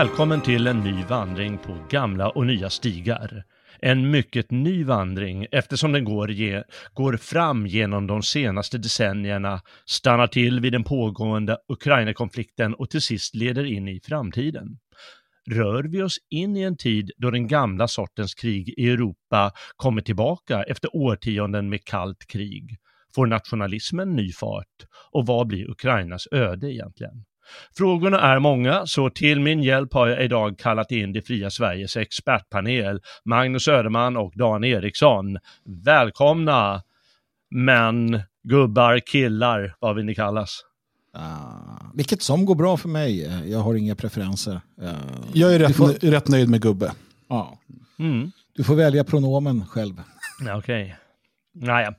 Välkommen till en ny vandring på gamla och nya stigar. En mycket ny vandring eftersom den går, ge, går fram genom de senaste decennierna, stannar till vid den pågående Ukraina-konflikten och till sist leder in i framtiden. Rör vi oss in i en tid då den gamla sortens krig i Europa kommer tillbaka efter årtionden med kallt krig? Får nationalismen ny fart? Och vad blir Ukrainas öde egentligen? Frågorna är många, så till min hjälp har jag idag kallat in det fria Sveriges expertpanel, Magnus Söderman och Dan Eriksson. Välkomna! Män, gubbar, killar, vad vill ni kallas? Uh, vilket som går bra för mig. Jag har inga preferenser. Uh, jag är rätt, får... rätt nöjd med gubbe. Ja. Mm. Du får välja pronomen själv. Okej. Okay. Naja,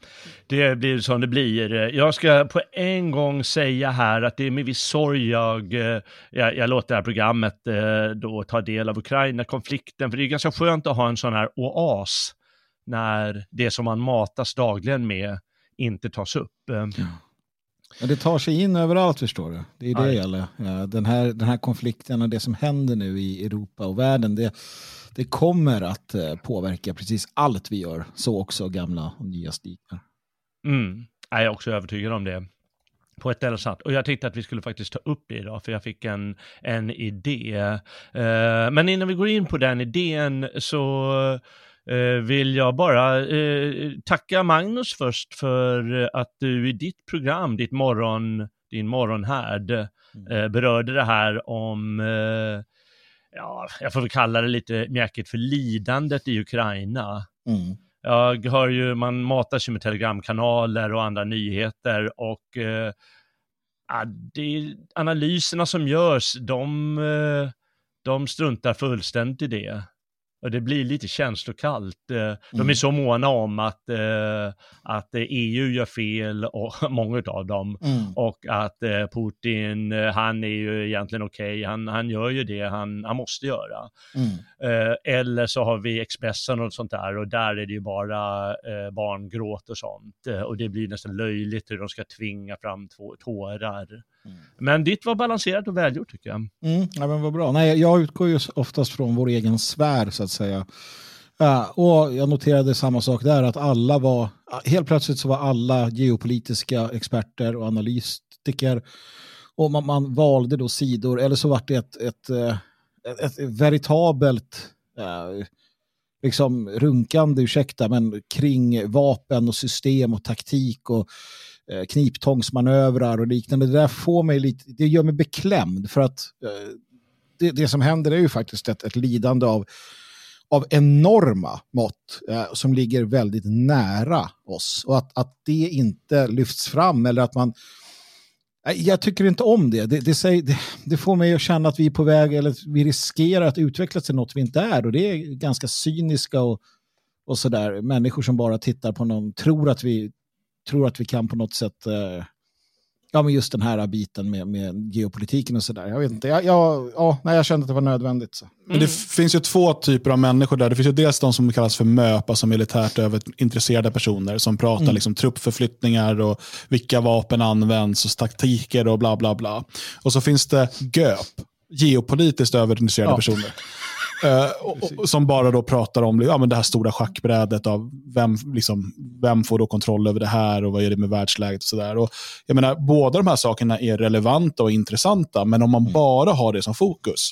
det blir som det blir. Jag ska på en gång säga här att det är med viss sorg jag, eh, jag, jag låter det här programmet eh, då ta del av Ukraina-konflikten, för det är ganska skönt att ha en sån här oas när det som man matas dagligen med inte tas upp. Ja. Men det tar sig in överallt förstår du. Det är det det gäller. Den här, den här konflikten och det som händer nu i Europa och världen, det, det kommer att eh, påverka precis allt vi gör. Så också gamla och nya stigar. Mm. Jag är också övertygad om det. På ett eller annat Och jag tänkte att vi skulle faktiskt ta upp det idag, för jag fick en, en idé. Uh, men innan vi går in på den idén så uh, vill jag bara tacka Magnus först för att du i ditt program, ditt morgon, din morgonhärd, mm. berörde det här om ja, jag får väl kalla det lite mjäkigt för lidandet i Ukraina. Mm. Jag hör ju, man matas ju med telegramkanaler och andra nyheter och eh, det, analyserna som görs, de, eh, de struntar fullständigt i det. Och det blir lite känslokallt. Eh, de är mm. så måna om att, eh, att EU gör fel, och många av dem, mm. och att eh, Putin, han är ju egentligen okej, okay. han, han gör ju det han, han måste göra. Mm. Eller så har vi Expressen och sånt där, och där är det ju bara barngråt och sånt. Och det blir nästan löjligt hur de ska tvinga fram tårar. Mm. Men ditt var balanserat och välgjort tycker jag. Mm, ja, men vad bra. Nej, jag utgår ju oftast från vår egen sfär så att säga. Uh, och jag noterade samma sak där, att alla var, helt plötsligt så var alla geopolitiska experter och analytiker och man, man valde då sidor, eller så var det ett, ett, eh, ett, ett veritabelt uh, liksom runkande, ursäkta, men kring vapen och system och taktik och Eh, kniptångsmanövrar och liknande. Det där får mig lite, det gör mig beklämd för att eh, det, det som händer är ju faktiskt ett, ett lidande av, av enorma mått eh, som ligger väldigt nära oss. Och att, att det inte lyfts fram eller att man jag tycker inte om det. Det, det, säger, det. det, får mig att känna att vi är på väg, eller vi riskerar att utvecklas till något vi inte är. Och det är ganska cyniska och, och sådär. Människor som bara tittar på någon, tror att vi tror att vi kan på något sätt eh, ja, men just den här biten med, med geopolitiken och sådär. Jag vet inte, jag, jag, ja, nej, jag kände att det var nödvändigt. Så. Men det finns ju två typer av människor där. Det finns ju dels de som kallas för MÖP, alltså militärt överintresserade personer som pratar mm. liksom, truppförflyttningar och vilka vapen används och taktiker och bla bla bla. Och så finns det GÖP, geopolitiskt överintresserade ja. personer. Uh, som bara då pratar om ja, men det här stora schackbrädet av vem, liksom, vem får då kontroll över det här och vad är det med världsläget och sådär. Jag menar, båda de här sakerna är relevanta och intressanta, men om man mm. bara har det som fokus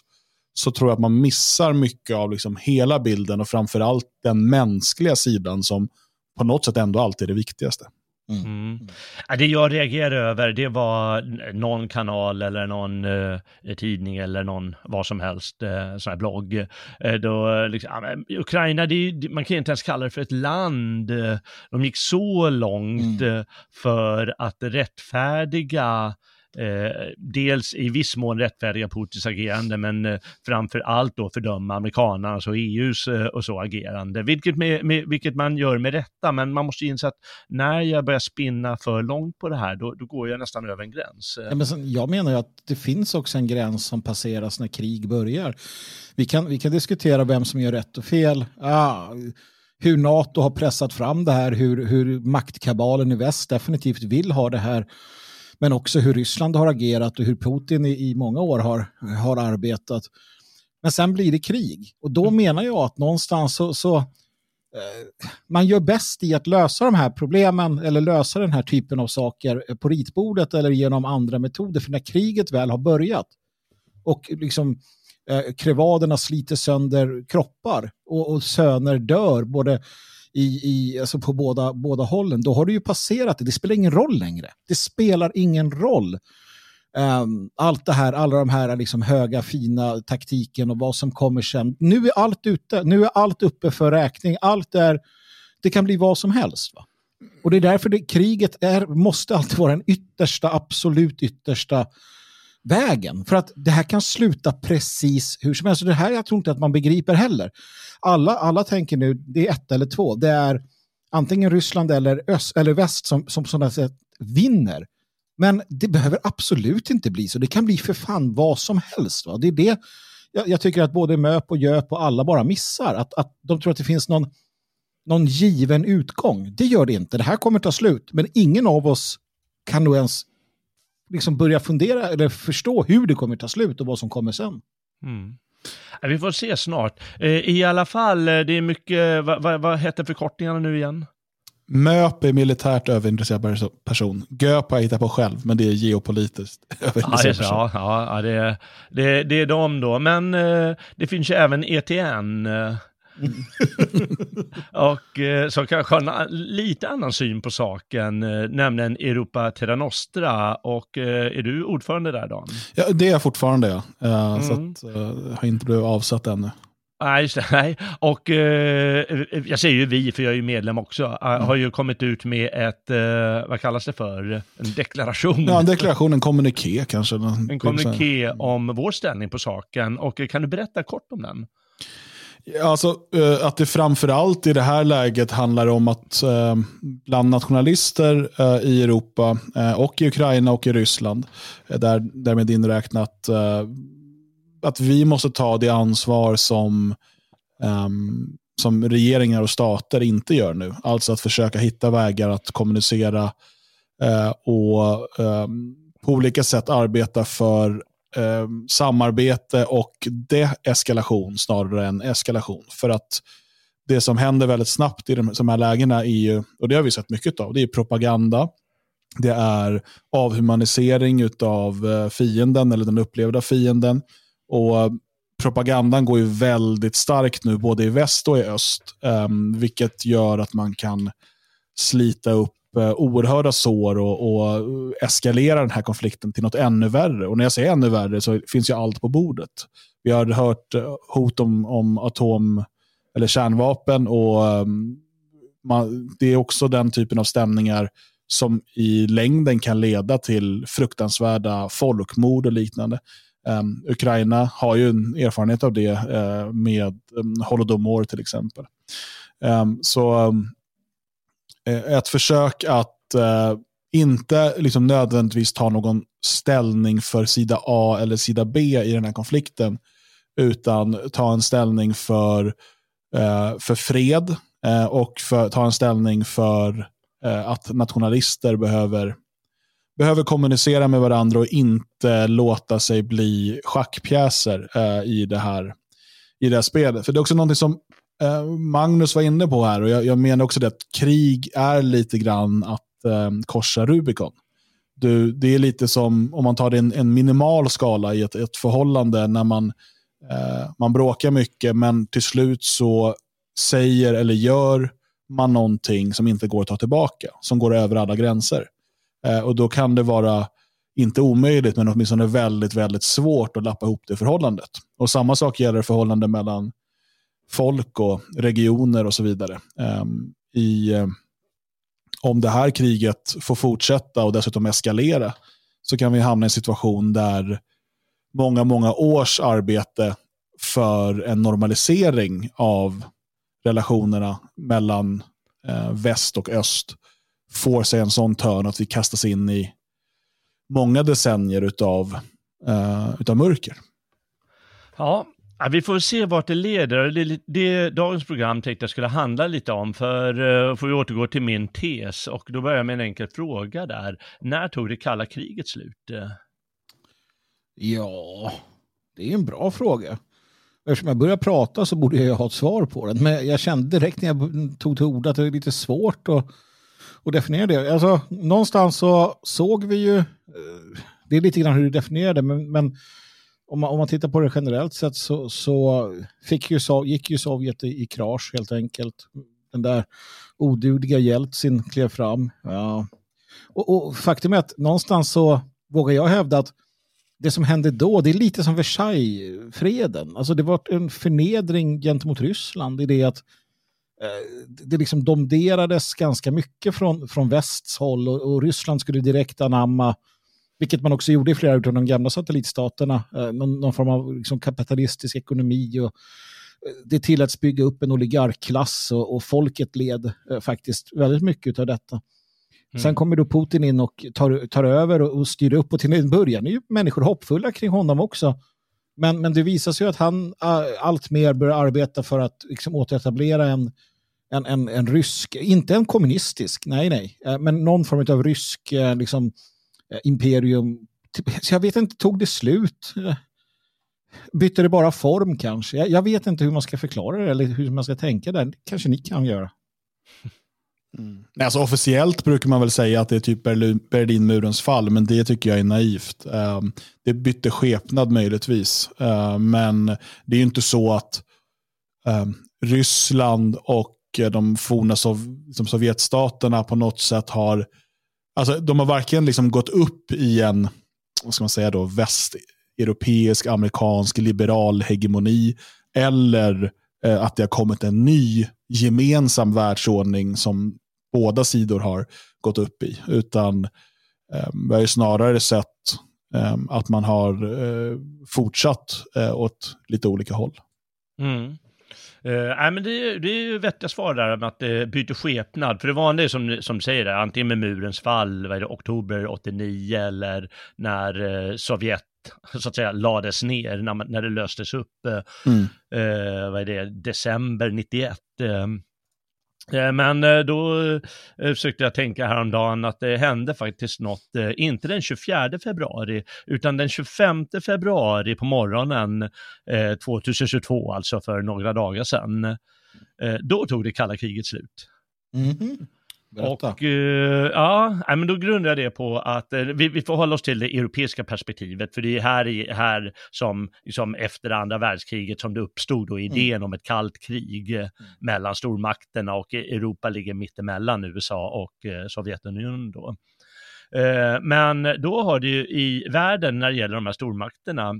så tror jag att man missar mycket av liksom hela bilden och framförallt den mänskliga sidan som på något sätt ändå alltid är det viktigaste. Mm. Mm. Det jag reagerade över, det var någon kanal eller någon eh, tidning eller någon vad som helst, eh, sån här blogg. Eh, då, liksom, Ukraina, det, man kan inte ens kalla det för ett land. De gick så långt mm. Eh, för att rättfärdiga eh, dels i viss mån rättfärdiga Putins agerande, men eh, framför allt då fördöma amerikanernas alltså och EUs eh, och så agerande, vilket, med, med, vilket man gör med rätta, men man måste inse att när jag börjar spinna för långt på det här, då, då går jag nästan över en gräns. Ja, men sen, jag menar ju att det finns också en gräns som passeras när krig börjar. Vi kan, vi kan diskutera vem som gör rätt och fel. Ah, hur NATO har pressat fram det här, hur, hur maktkabalen i väst definitivt vill ha det här men också hur Ryssland har agerat och hur Putin i, i många år har, har arbetat. Men sen blir det krig och då mm. menar jag att någonstans så, så eh, man gör bäst i att lösa de här problemen eller lösa den här typen av saker på ritbordet eller genom andra metoder. För när kriget väl har börjat och liksom eh, krevaderna sliter sönder kroppar och, och söner dör både i, i, alltså på båda, båda hållen, då har du ju passerat det. Det spelar ingen roll längre. Det spelar ingen roll. Um, allt det här, alla de här liksom höga fina taktiken och vad som kommer sen. Nu är allt ute, nu är allt uppe för räkning. Allt är, det kan bli vad som helst. Va? Och det är därför det, kriget är, måste alltid vara den yttersta, absolut yttersta vägen. För att det här kan sluta precis hur som helst. Det här jag tror inte att man begriper heller. Alla, alla tänker nu, det är ett eller två. Det är antingen Ryssland eller öst eller väst som, som sådana sätt vinner. Men det behöver absolut inte bli så. Det kan bli för fan vad som helst. Va? Det är det jag, jag tycker att både MÖP och JÖP och alla bara missar. Att, att de tror att det finns någon, någon given utgång. Det gör det inte. Det här kommer ta slut. Men ingen av oss kan nog ens liksom börja fundera eller förstå hur det kommer ta slut och vad som kommer sen. Mm. Vi får se snart. Eh, I alla fall, eh, det är mycket, vad, vad, vad heter förkortningarna nu igen? MÖP är militärt överintresserad person. GÖP har jag hittat på själv, men det är geopolitiskt överintresserad person. Ja, ja, det, det, det är de då. Men eh, det finns ju även ETN, och eh, som kanske har en lite annan syn på saken, eh, nämligen Europa Terra Nostra. Och eh, är du ordförande där Dan? Ja, det är jag fortfarande ja. Uh, mm. Så att, har inte blivit avsatt ännu. Nej, just det. Nej. Och eh, jag säger ju vi, för jag är ju medlem också, mm. har ju kommit ut med ett, eh, vad kallas det för, en deklaration. Ja, en deklaration, en kommuniké kanske. En kommuniké om vår ställning på saken. Och kan du berätta kort om den? Alltså, eh, att det framförallt i det här läget handlar om att eh, bland nationalister eh, i Europa och i Ukraina och i Ryssland, där, därmed inräknat att vi måste ta det ansvar som, ehm, som regeringar och stater inte gör nu. Alltså att försöka hitta vägar att kommunicera och ehm, på olika sätt arbeta för eh, samarbete och deeskalation snarare än eskalation. För att det som händer väldigt snabbt i de, de här lägena är ju, och det har vi sett mycket av, det är propaganda. Det är avhumanisering av eh, fienden eller den upplevda fienden. Och propagandan går ju väldigt starkt nu både i väst och i öst. Um, vilket gör att man kan slita upp Eh, oerhörda sår och, och eskalera den här konflikten till något ännu värre. Och när jag säger ännu värre så finns ju allt på bordet. Vi har hört eh, hot om, om atom eller kärnvapen och ehm, man, det är också den typen av stämningar som i längden kan leda till fruktansvärda folkmord och liknande. Um, Ukraina har ju en erfarenhet av det uh, med um, Holodomor till exempel. Um, så um, Eh, ett försök att eh, inte liksom nödvändigtvis ta någon ställning för sida A eller sida B i den här konflikten, utan ta en ställning för, eh, för fred eh, och för, ta en ställning för eh, att nationalister behöver, behöver kommunicera med varandra och inte låta sig bli schackpjäser eh, i, det här, i det här spelet. För det är också någonting som Eh, Magnus var inne på här, och jag, jag menar också det att krig är lite grann att eh, korsa Rubicon. Du, det är lite som om man tar det en, en minimal skala i ett, ett förhållande när man, eh, man bråkar mycket men till slut så säger eller gör man någonting som inte går att ta tillbaka, som går över alla gränser. Eh, och då kan det vara, inte omöjligt, men åtminstone väldigt, väldigt svårt att lappa ihop det förhållandet. Och samma sak gäller förhållanden mellan folk och regioner och så vidare. Ehm, I, eh, om det här kriget får fortsätta och dessutom eskalera så kan vi hamna i en situation där många, många års arbete för en normalisering av relationerna mellan eh, väst och öst får sig en sån törn att vi kastas in i många decennier utav, eh, utav mörker. Ja, vi får se vart det leder. Det, det dagens program tänkte jag skulle handla lite om, för uh, får vi återgå till min tes och då börjar jag med en enkel fråga där. När tog det kalla kriget slut? Ja, det är en bra fråga. Eftersom jag börjar prata så borde jag ha ett svar på den. Men jag kände direkt när jag tog till orda att det är lite svårt att, att definiera det. Alltså, någonstans så såg vi ju, eh, det är lite grann hur du definierar det, men, men om, man, om man tittar på det generellt sett så, så fick ju, gick ju Sovjet i, i krasch helt enkelt. Den där odugliga Jeltsin klev fram. Ja. Och, och faktum är att någonstans så vågar jag hävda att det som hände då, det är lite som Versailles-freden. Alltså det var en förnedring gentemot Ryssland i det att eh, det liksom domderades ganska mycket från, från västs håll och, och, Ryssland skulle direkt anamma, vilket man också gjorde i flera av de gamla satellitstaterna, eh, någon, form av liksom kapitalistisk ekonomi och eh, det tilläts bygga upp en oligarkklass och, och folket led eh, faktiskt väldigt mycket av detta. Mm. Sen kommer då Putin in och tar, tar över och, och styr upp och till en början är ju människor hoppfulla kring honom också. Men, men det visar sig att han allt mer börjar arbeta för att liksom, återetablera en, en, en, en rysk, inte en kommunistisk, nej nej, men någon form av rysk liksom, Eh, imperium. Typ, så jag vet inte, tog det slut? Bytte det bara form kanske? Jag, jag, vet inte hur man ska förklara det eller hur man ska tänka där. Kanske ni kan göra. Mm. Alltså, officiellt brukar man väl säga att det är typ Berlinmurens fall, men det tycker jag är naivt. Um, det bytte skepnad möjligtvis, uh, men det är ju inte så att um, Ryssland och de forna sov liksom Sovjetstaterna på något sätt har, alltså de har varken liksom gått upp i en, vad ska man säga då, västeuropeisk, amerikansk, liberal hegemoni, eller eh, att det har kommit en ny gemensam världsordning som båda sidor har gått upp i. Utan eh, vi har ju snarare sett eh, att man har eh, fortsatt eh, åt lite olika håll. Mm. Uh, nej, men det, det är ju vettiga svar där med att det byter skepnad. För det vanliga som, som du säger, där, antingen med murens fall, vad är det, oktober 89 eller när uh, Sovjet så att säga lades ner, när, när det löstes upp, uh, mm. vad är det, december 91. Eh, Eh, men eh, då eh, försökte jag tänka häromdagen att det hände faktiskt något, inte den 24 februari, utan den 25 februari på morgonen 2022, alltså för några dagar sedan. Då tog det kalla kriget slut. Mm -hmm. Berätta. Och uh, ja, men då grundar jag det på att uh, vi, vi får hålla oss till det europeiska perspektivet, för det är här, här som liksom efter andra världskriget som det uppstod då idén mm. om ett kallt krig mm. mellan stormakterna och Europa ligger mittemellan USA och uh, Sovjetunionen då. men då har det ju i världen när det gäller de här stormakterna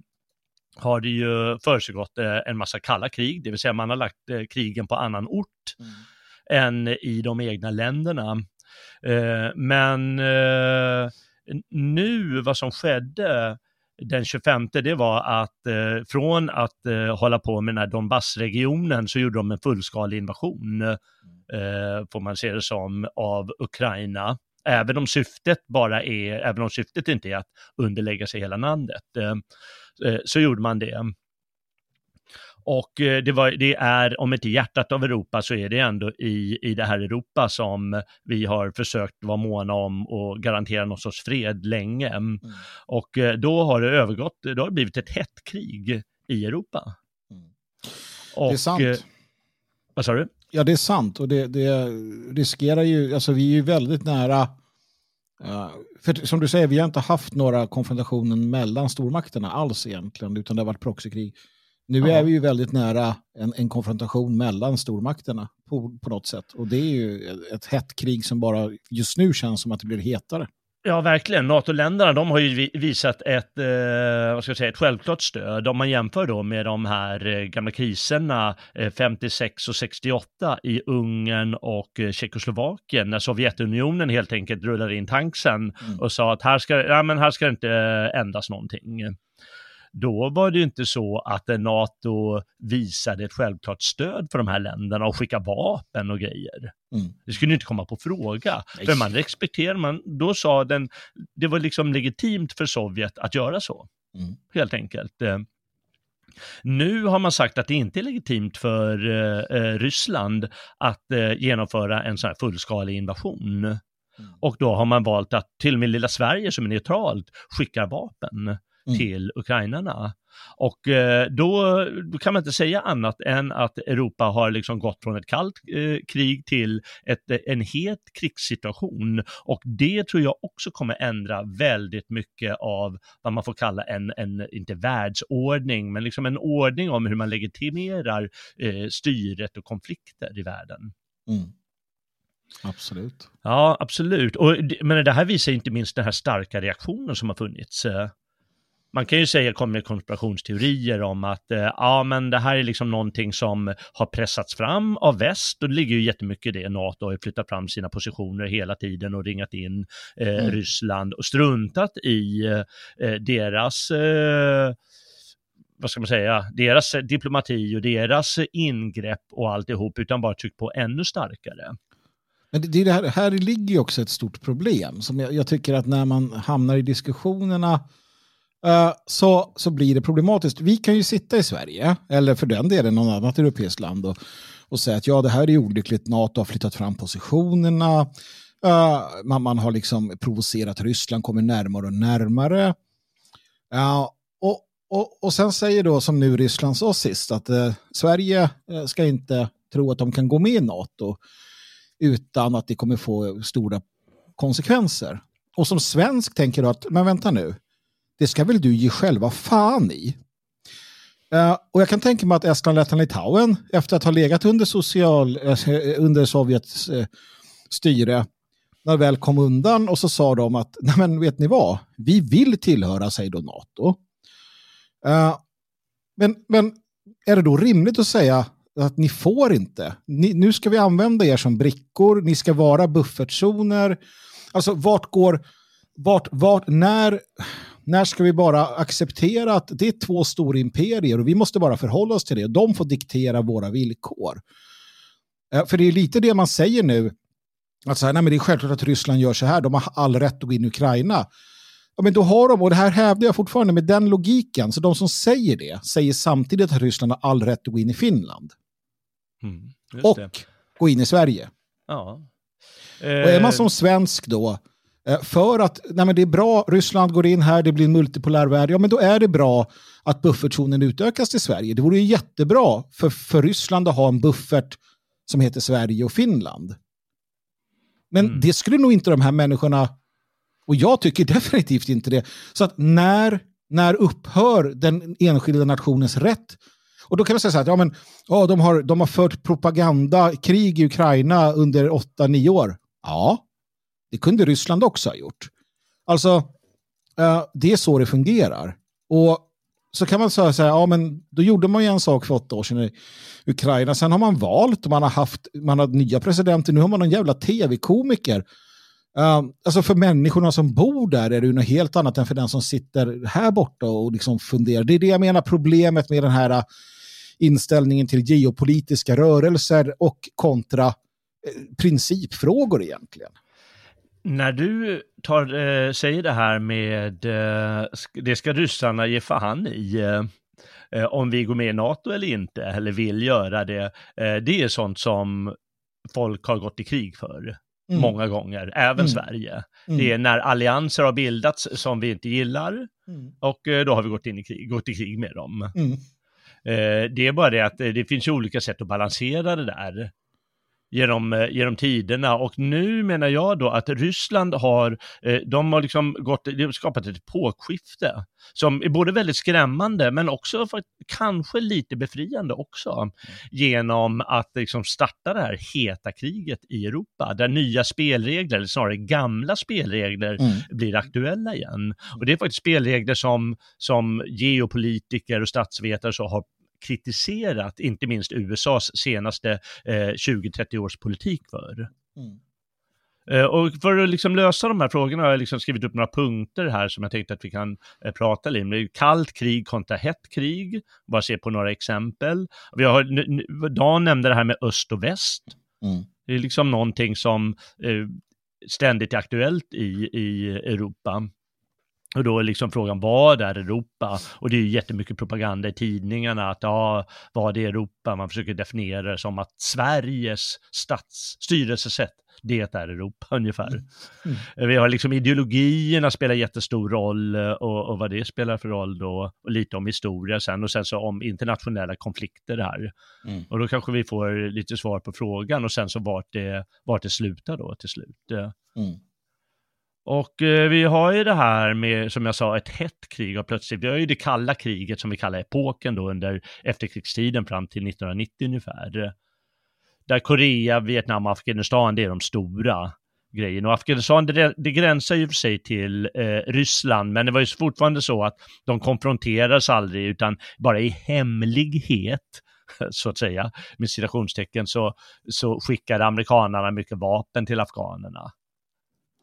har det ju försiggått en massa kalla krig, det vill säga man har lagt krigen på annan ort. Mm än i de egna länderna. Eh, men eh, nu, vad som skedde den 25, det var att eh, från att eh, hålla på med den här Donbassregionen så gjorde de en fullskalig invasion, eh, får man se det som, av Ukraina. Även om syftet bara är, även om syftet inte är att underlägga sig hela landet, eh, så gjorde man det. Och eh, det, var, det, är, om inte hjärtat av Europa, så är det ändå i, i det här Europa som vi har försökt vara måna om och garantera någon sorts fred länge. Mm. Och eh, då har det övergått, då har det blivit ett hett krig i Europa. Mm. Och, det är sant. Eh, vad sa du? Ja, det är sant och det, det riskerar ju, alltså vi är ju väldigt nära Uh, för som du säger, vi har inte haft några konfrontationer mellan stormakterna alls egentligen, utan det har varit proxykrig. Nu är vi ju väldigt nära en, en konfrontation mellan stormakterna på, på något sätt. Och det är ju ett hett krig som bara just nu känns som att det blir hetare. Ja, verkligen. NATO-länderna, de har ju visat ett, eh, vad ska jag säga, ett självklart stöd. Om man jämför då med de här eh, gamla kriserna eh, 56 och 68 i Ungern och eh, Tjeckoslovakien, när Sovjetunionen helt enkelt rullade in tanksen mm. och sa att här ska, ja, men här ska det inte ändras någonting då var det inte så att NATO visade ett självklart stöd för de här länderna och skickade vapen och grejer. Mm. Det skulle inte komma på fråga. Nej. För man respekterade, man, då sa den, det var liksom legitimt för Sovjet att göra så. Mm. Helt enkelt. Eh, nu har man sagt att det inte är legitimt för eh, eh, Ryssland att eh, genomföra en sån här fullskalig invasion. Mm. Och då har man valt att till och med lilla Sverige som är neutralt skickar vapen mm. till ukrainarna. Och eh, då, då, kan man inte säga annat än att Europa har liksom gått från ett kallt eh, krig till ett, en het krigssituation. Och det tror jag också kommer ändra väldigt mycket av vad man får kalla en, en inte världsordning, men liksom en ordning om hur man legitimerar eh, styret och konflikter i världen. Mm. Absolut. Ja, absolut. Och, men det här visar inte minst den här starka reaktionen som har funnits. Man kan ju säga, kommer konspirationsteorier om att eh, ja, men det här är liksom någonting som har pressats fram av väst och det ligger ju jättemycket i det. NATO har ju flyttat fram sina positioner hela tiden och ringat in eh, mm. Ryssland och struntat i eh, deras eh, vad ska man säga, deras diplomati och deras ingrepp och alltihop, utan bara tryckt på ännu starkare. Men det, det här, här ligger ju också ett stort problem som jag, jag tycker att när man hamnar i diskussionerna Uh, så, så blir det problematiskt. Vi kan ju sitta i Sverige, eller för den delen någon annat europeiskt land, och, och säga att ja, det här är olyckligt, NATO har flyttat fram positionerna, uh, man, man har liksom provocerat Ryssland, kommer närmare och närmare. Uh, och, och, och sen säger då, som nu Ryssland sa sist, att Sverige ska inte tro att de kan gå med i NATO utan att det kommer få stora konsekvenser. Och som svensk tänker du att, men vänta nu, det ska väl du ge själva fan i? Uh, och jag kan tänka mig att Estland, Lettland, Litauen efter att ha legat under, social, eh, under Sovjets uh, styre när väl kom undan och så sa de att nej men vet ni vad, vi vill tillhöra, sig då NATO. men, men är det då rimligt att säga att ni får inte? Ni, nu ska vi använda er som brickor, ni ska vara buffertzoner. Alltså vart går, vart, vart, när när ska vi bara acceptera att det är två stora imperier och vi måste bara förhålla oss till det. De får diktera våra villkor. Eh, för det är lite det man säger nu. Att så här, nej men det är självklart att Ryssland gör så här. De har all rätt att gå in i Ukraina. Ja, men då har de, och det här hävdar jag fortfarande med den logiken, så de som säger det säger samtidigt att Ryssland har all rätt att gå in i Finland. Mm, och det. gå in i Sverige. Ja. Och är man eh, som svensk då, för att nej men det är bra, Ryssland går in här, det blir en multipolär värld, ja men då är det bra att buffertzonen utökas till Sverige. Det vore ju jättebra för, för Ryssland att ha en buffert som heter Sverige och Finland. Men mm. det skulle nog inte de här människorna, och jag tycker definitivt inte det. Så att när, när upphör den enskilda nationens rätt och då kan man säga så här, ja, men, ja, de, har, de har fört propagandakrig i Ukraina under 8-9 år. Ja, det kunde Ryssland också ha gjort. Alltså, eh, det är så det fungerar. Och så kan man säga så här, ja men då gjorde man ju en sak för åtta år sedan i Ukraina. Sen har man valt och man har haft, man har nya presidenter, nu har man någon jävla tv-komiker. Eh, alltså för människorna som bor där är det ju något helt annat än för den som sitter här borta och liksom funderar. Det är det jag menar problemet med den här eh, inställningen till geopolitiska rörelser och kontra principfrågor egentligen. När du tar, eh, säger det här med, eh, det ska ryssarna ge fan i, eh, eh, om vi går med i NATO eller inte, eller vill göra det, eh, det är sånt som folk har gått i krig för. Mm. Många gånger, även mm. Sverige. Mm. Det är när allianser har bildats som vi inte gillar mm. och eh, då har vi gått, in i krig, gått i krig med dem. Mm. det är bara det att det finns olika sätt att balansera det där. Genom, eh, genom tiderna och nu menar jag då att Ryssland har, eh, de har liksom gått, de har skapat ett epokskifte som är både väldigt skrämmande men också för, kanske lite befriande också mm. genom att liksom starta det här heta kriget i Europa där nya spelregler, eller snarare gamla spelregler mm. blir aktuella igen. Och det är faktiskt spelregler som, som geopolitiker och statsvetare så har kritiserat, inte minst USAs senaste eh, 20-30 års politik för. Mm. Eh, och för att liksom lösa de här frågorna har jag liksom skrivit upp några punkter här som jag tänkte att vi kan eh, prata lite om. Kallt krig kontra hett krig, bara se på några exempel. Vi har, Dan nämnde det här med öst och väst. Mm. Det är liksom någonting som eh, ständigt är aktuellt i, i Europa. Och då är liksom frågan, vad är Europa? Och det är ju jättemycket propaganda i tidningarna att ja, vad är Europa? Man försöker definiera det som att Sveriges stats styrelsesätt, det är Europa ungefär. Mm. Mm. Vi har liksom ideologierna spelar jättestor roll och, och, vad det spelar för roll då, och lite om historia sen och sen så om internationella konflikter här. Mm. Och då kanske vi får lite svar på frågan och sen så vart det, vart det slutar då till slut. Och eh, vi har ju det här med, som jag sa, ett hett krig och plötsligt, vi har ju det kalla kriget som vi kallar epoken då under efterkrigstiden fram till 1990 ungefär. Där Korea, Vietnam och Afghanistan, det är de stora grejerna. Och Afghanistan, det, det gränsar ju för sig till eh, Ryssland, men det var ju fortfarande så att de konfronterades aldrig, utan bara i hemlighet så att säga, med citationstecken, så, så skickade amerikanerna mycket vapen till afghanerna.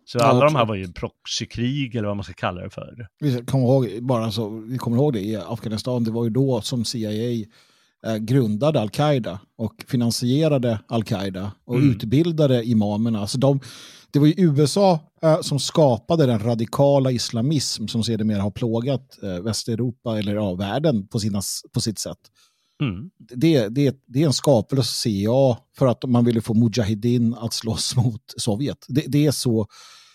Så alla ja, de här var ju proxykrig eller vad man ska kalla det för. Vi kommer ihåg, bara så, vi kommer ihåg det i Afghanistan, det var ju då som CIA eh, grundade al-Qaida och finansierade al-Qaida och mm. utbildade imamerna. Alltså de, det var ju USA eh, som skapade den radikala islamism som sedermera har plågat eh, Västeuropa eller ja, världen på, sina, på sitt sätt. Mm. Det, det, det är en skapelse, ser jag, för att man ville få Mujahedin att slåss mot Sovjet. Det, det är så,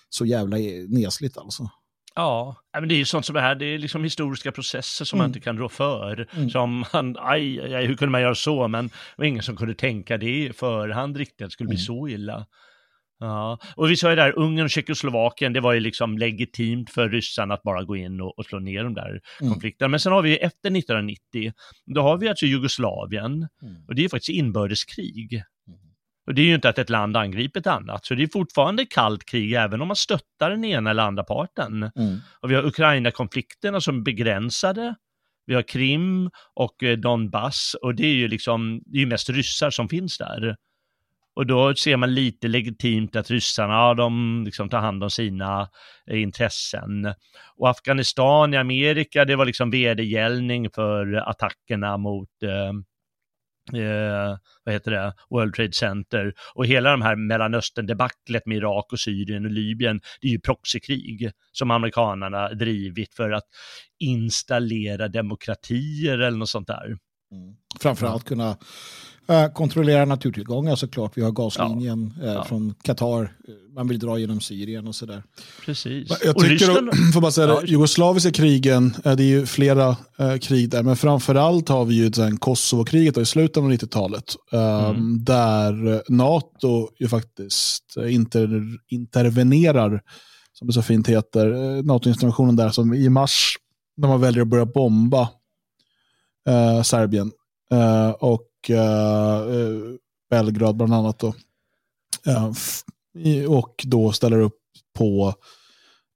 så jävla nesligt alltså. Ja, men det är ju sånt som det här, det är liksom historiska processer som mm. man inte kan rå för. Mm. Som man, aj, aj, hur kunde man göra så? Men det var ingen som kunde tänka det i förhand riktigt, att det skulle bli mm. så illa. Ja, och vi sa ju där, Ungern och Tjeckoslovakien, det var ju liksom legitimt för ryssarna att bara gå in och, och slå ner de där mm. konflikterna. Men sen har vi efter 1990, då har vi alltså Jugoslavien, mm. och det är ju faktiskt inbördeskrig. Mm. Och det är ju inte att ett land angriper ett annat, så det är fortfarande kallt krig även om man stöttar den ena eller andra parten. Mm. Och vi har Ukraina-konflikterna som är begränsade, vi har Krim och eh, Donbass och det är ju liksom, det är ju mest ryssar som finns där. Och då ser man lite legitimt att ryssarna, de liksom tar hand om sina eh, intressen. Och Afghanistan i Amerika, det var liksom vedergällning för attackerna mot eh, Eh, vad heter det, World Trade Center och hela de här Mellanöstern-debaclet med Irak och Syrien och Libyen, det är ju proxykrig som amerikanerna drivit för att installera demokratier eller något sånt där. Mm. Framförallt kunna Uh, kontrollera naturtillgångar såklart. Vi har gaslinjen ja. Uh, ja. från Qatar. Man vill dra genom Syrien och sådär. Precis. Jag tycker, Ryssland... får bara säga det, jugoslaviska krigen, det är ju flera uh, krig där, men framförallt har vi ju Kosovo-kriget i slutet av 90-talet. Mm. Där NATO ju faktiskt inter, intervenerar, som det så fint heter, NATO-interventionen där som i mars, när man väljer att börja bomba Serbien. och uh, Belgrad bland annat. Då. Uh, och då ställer upp på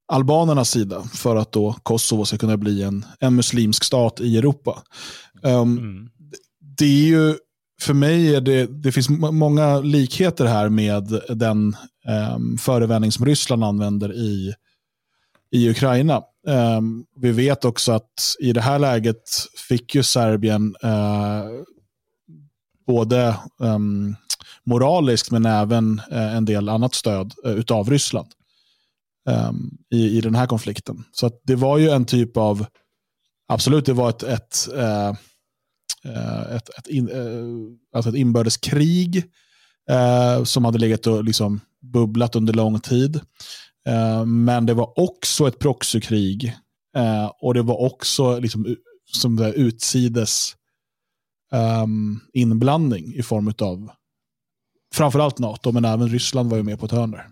albanernas sida för att då Kosovo ska kunna bli en, en muslimsk stat i Europa. Um, mm. Det är ju, för mig är det, det finns många likheter här med den um, förevändning som Ryssland använder i, i Ukraina. Um, vi vet också att i det här läget fick ju Serbien uh, både um, moraliskt men även uh, en del annat stöd uh, utav Ryssland um, i, i den här konflikten. Så det var ju en typ av, absolut det var ett, ett, uh, ett, ett, in, alltså ett inbördeskrig som hade legat och liksom bubblat under lång tid. men det var också ett proxykrig och det var också liksom, som det utsides um, inblandning i form av framförallt NATO, men även Ryssland var ju med på ett hörn där.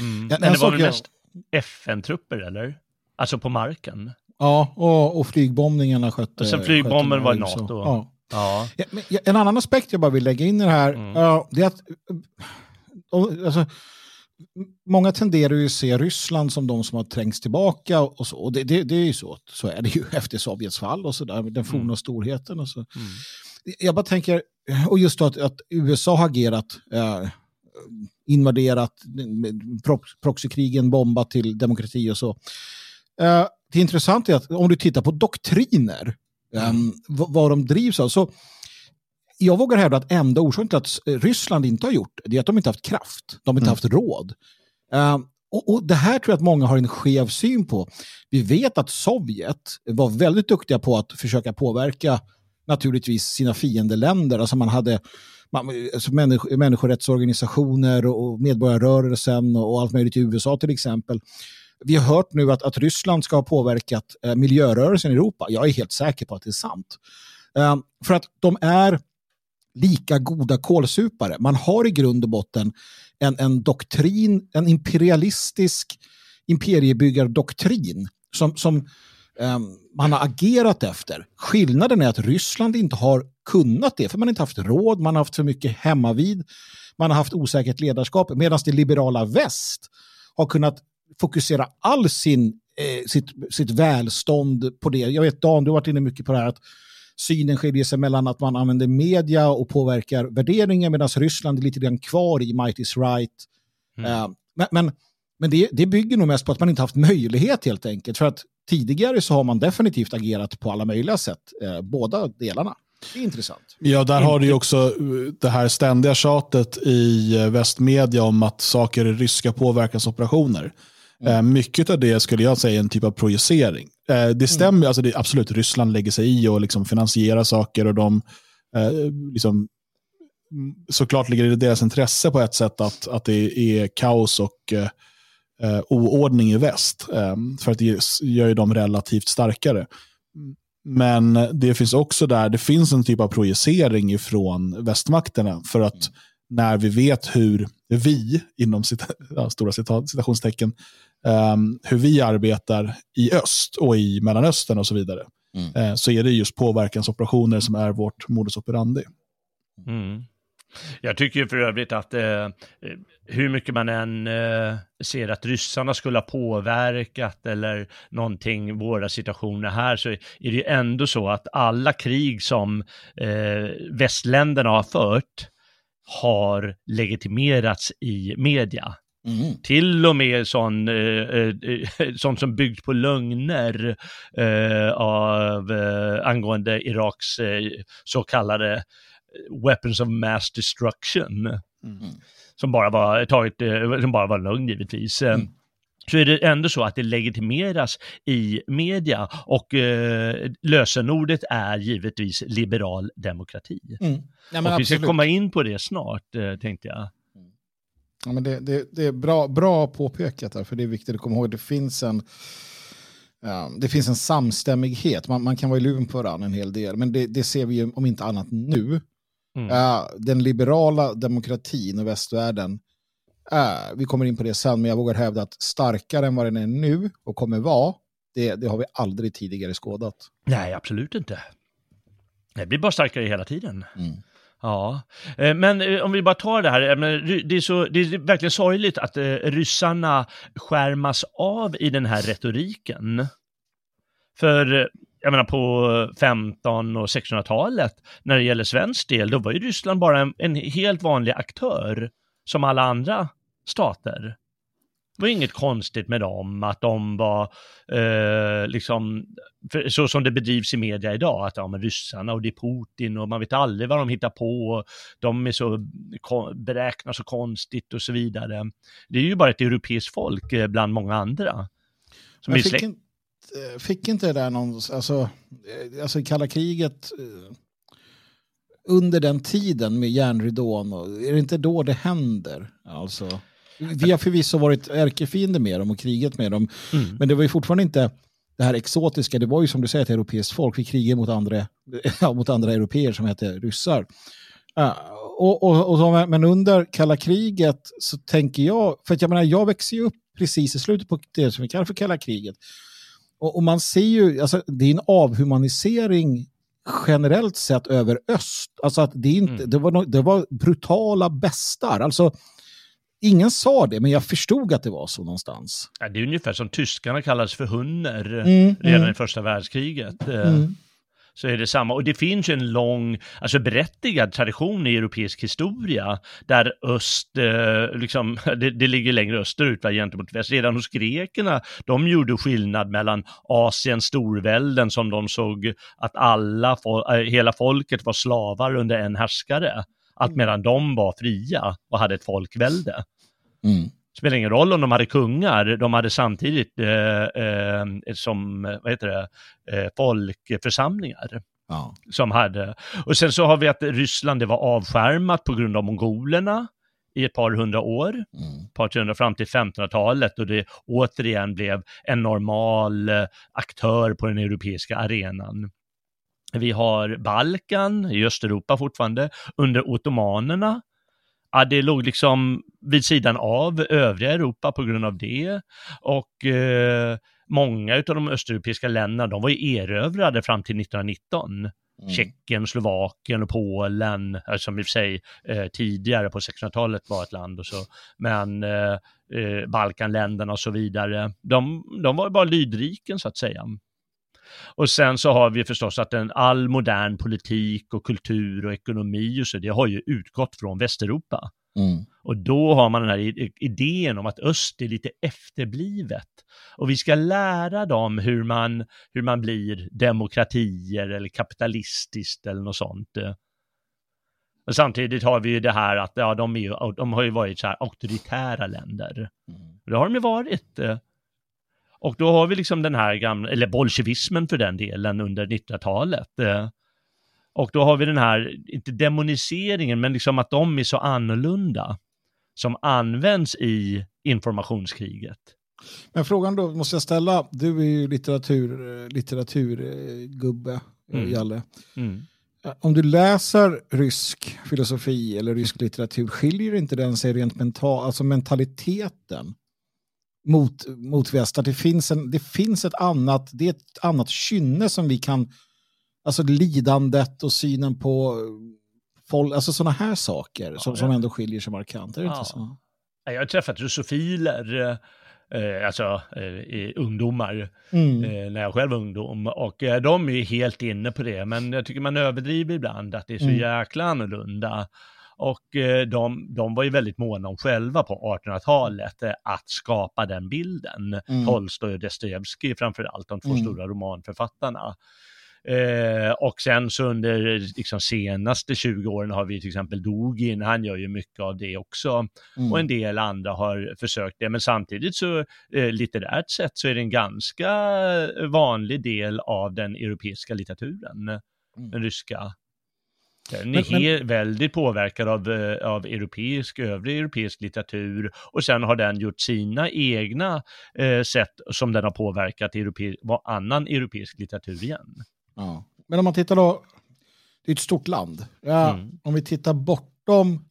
Mm. Men en det var väl jag- mest FN-trupper eller? Alltså på marken? Ja, och, och flygbombningarna skötte... Och sen flygbomben var USA. NATO. Ja. Ja. Ja, men ja, en annan aspekt jag bara vill lägga in i det här, Mm. ja, det är att och, alltså, många tenderar ju att se Ryssland som de som har trängts tillbaka och så. Och det, det, det är ju så, så är det ju efter Sovjets fall och så där, den forna Mm. storheten och så. Mm. Jag bara tänker, och just att, att USA har agerat, eh, invaderat, proxykrigen, bombat till demokrati och så. Eh, det intressanta är att om du tittar på doktriner, eh, vad, vad de drivs av, så jag vågar hävda att enda orsaken till att eh, Ryssland inte har gjort det, är att de inte haft kraft, de har inte Mm. haft råd. Eh, och, och det här tror jag att många har en skev syn på. Vi vet att Sovjet var väldigt duktiga på att försöka påverka naturligtvis sina fiendeländer. Alltså man hade man, alltså människ, människorättsorganisationer och medborgarrörelsen och allt möjligt i USA till exempel. Vi har hört nu att, att Ryssland ska ha påverkat eh, miljörörelsen i Europa. Jag är helt säker på att det är sant. Eh, för att de är lika goda kålsupare. Man har i grund och botten en, en doktrin, en imperialistisk imperiebyggardoktrin som, som eh, man har agerat efter. Skillnaden är att Ryssland inte har kunnat det, för man har inte haft råd, man har haft för mycket hemmavid, man har haft osäkert ledarskap, medan det liberala väst har kunnat fokusera all sin, eh, sitt, sitt välstånd på det. Jag vet Dan, du har varit inne mycket på det här att synen skiljer sig mellan att man använder media och påverkar värderingar medan Ryssland är lite grann kvar i might is right. Mm. Eh, men men, men det, det bygger nog mest på att man inte haft möjlighet helt enkelt. För att tidigare så har man definitivt agerat på alla möjliga sätt, eh, båda delarna. Det är intressant. Ja, där har du ju också eh, det här ständiga tjatet i eh, västmedia om att saker är ryska påverkansoperationer. Eh, Mycket av det skulle jag säga är en typ av projicering. Det stämmer, alltså det absolut, Ryssland lägger sig i och liksom finansierar saker och de liksom, mm, såklart ligger det i deras intresse på ett sätt att, att det är kaos och eh, eh, oordning i väst. Eh, för att det gör ju dem relativt starkare. Men det finns också där, det finns en typ av projicering ifrån västmakterna för att när vi vet hur vi, inom cita, ja, stora cita, citationstecken, um, hur vi arbetar i öst och i Mellanöstern och så vidare, Mm. eh, så är det just påverkansoperationer som är vårt modus operandi. Mm. Jag tycker ju för övrigt att eh, hur mycket man än eh, ser att ryssarna skulle ha påverkat eller någonting, våra situationer här, så är det ju ändå så att alla krig som eh, västländerna har fört har legitimerats i media. Mm. Till och med sån, eh, eh, sånt som byggt på lögner eh, av, eh, angående Iraks eh, så kallade weapons of mass destruction. Mm. Som bara var taget, eh, som bara var lögn givetvis. Eh, Mm. Så är det ändå så att det legitimeras i media och eh, lösenordet är givetvis liberal demokrati. Mm. Ja, men och vi ska absolut. komma in på det snart, eh, tänkte jag. Ja, men det, det, det är bra, bra påpekat där, för det är viktigt att komma ihåg. Det finns en, ja, det finns en samstämmighet. Man, man kan vara i luven på varandra en hel del, men det, det ser vi ju om inte annat nu. Mm. Ja, den liberala demokratin och västvärlden, ja, vi kommer in på det sen, men jag vågar hävda att starkare än vad den är nu och kommer vara, det, det har vi aldrig tidigare skådat. Nej, absolut inte. Det blir bara starkare hela tiden. Mm. Ja, Eh, men om vi bara tar det här, det är, så, det är verkligen sorgligt att ryssarna skärmas av i den här retoriken. För, jag menar på 15 och 1600-talet, när det gäller svensk del, då var ju Ryssland bara en, en helt vanlig aktör, som alla andra stater. Det var inget konstigt med dem, att de var eh, liksom, för, så som det bedrivs i media idag, att ja men ryssarna och det är Putin och man vet aldrig vad de hittar på, och de är så, beräknar så konstigt och så vidare. Det är ju bara ett europeiskt folk eh, bland många andra. Som är fick, inte, fick inte det där någon, alltså, eh, alltså kalla kriget eh, under den tiden med järnridån, och, är det inte då det händer? Alltså, vi har förvisso varit ärkefiender med dem och kriget med dem, Mm. men det var ju fortfarande inte det här exotiska, det var ju som du säger ett europeiskt folk, vi krigade mot andra, mot andra europeer som hette ryssar. Ja, och, och, och så, men under kalla kriget så tänker jag, för att jag menar jag växer ju upp precis i slutet på det som vi kallar för kalla kriget. Och, och man ser ju, alltså, det är en avhumanisering generellt sett över öst. Alltså att det, inte, Mm. det, var, no- det var brutala bestar. Alltså, ingen sa det, men jag förstod att det var så någonstans. Ja, det är ungefär som tyskarna kallades för hunner Mm, redan mm. i första världskriget. Mm. Så är det samma. Och det finns ju en lång, alltså berättigad tradition i europeisk historia där öst, eh, liksom, det, det ligger längre österut va, gentemot väst. Redan hos grekerna, de gjorde skillnad mellan Asiens storvälden som de såg att alla, eh, hela folket var slavar under en härskare. Att medan de var fria och hade ett folkvälde Mm spelar ingen roll om de hade kungar, de hade samtidigt eh, eh, som, vad heter det, eh, folkförsamlingar Ja. som hade. Och sen så har vi att Ryssland det var avskärmat på grund av mongolerna i ett par hundra år, Mm. par hundra fram till 1500-talet och det återigen blev en normal eh, aktör på den europeiska arenan. Vi har Balkan i Östeuropa fortfarande under ottomanerna. Ja, det låg liksom vid sidan av övriga Europa på grund av det. Och eh, många av de östeuropeiska länderna, de var ju erövrade fram till 1919. Mm. Tjeckien, Slovakien och Polen, eh, som i och för sig eh, tidigare på 1600-talet var ett land och så, men eh, eh, Balkanländerna och så vidare, de, de var bara lydriken så att säga. Och sen så har vi förstås att en, all modern politik och kultur och ekonomi och så, det har ju utgått från Västeuropa. Mm. Och då har man den här idén om att öst är lite efterblivet. Och vi ska lära dem hur man, hur man blir demokratier eller kapitalistiskt eller något sånt. Och samtidigt har vi ju det här att ja, de, är ju, de har ju varit så här auktoritära länder. Mm. Det har de ju varit. Och då har vi liksom den här gamla, eller bolsjevismen för den delen under 1900-talet. eh. Och då har vi den här, inte demoniseringen, men liksom att de är så annorlunda som används i informationskriget. Men frågan då måste jag ställa, du är ju litteratur, litteraturgubbe, eh, Mm. Jalle. Mm. Eh, Om du läser rysk filosofi eller rysk litteratur, skiljer inte den sig rent mental, alltså mentaliteten mot? Att det finns, en, det finns ett annat, det är ett annat kynne som vi kan, alltså lidandet och synen på folk, alltså sådana här saker som, Ja, som ja. ändå skiljer sig markant. Är det Ja. inte så? Jag har träffat rusofiler, eh, alltså eh, ungdomar, Mm. eh, när jag själv var ungdom. Och eh, de är ju helt inne på det, men jag tycker man överdriver ibland att det är så Mm. jäkla annorlunda. Och eh, de, de var ju väldigt måna om själva på 1800-talet eh, att skapa den bilden. Mm. Tolstoj och Dostojevskij framför allt, de två Mm. stora romanförfattarna. Eh, och sen så under liksom, senaste 20 åren har vi till exempel Dugin, han gör ju mycket av det också. Mm. Och en del andra har försökt det, men samtidigt så eh, litterärt sett så är det en ganska vanlig del av den europeiska litteraturen, Mm. den ryska. Den är Men- men- väldigt påverkad av, eh, av europeisk, övrig europeisk litteratur och sen har den gjort sina egna eh, sätt som den har påverkat europe- annan europeisk litteratur igen. Ja. Men om man tittar då, det är ett stort land. Ja, Mm. Om vi tittar bortom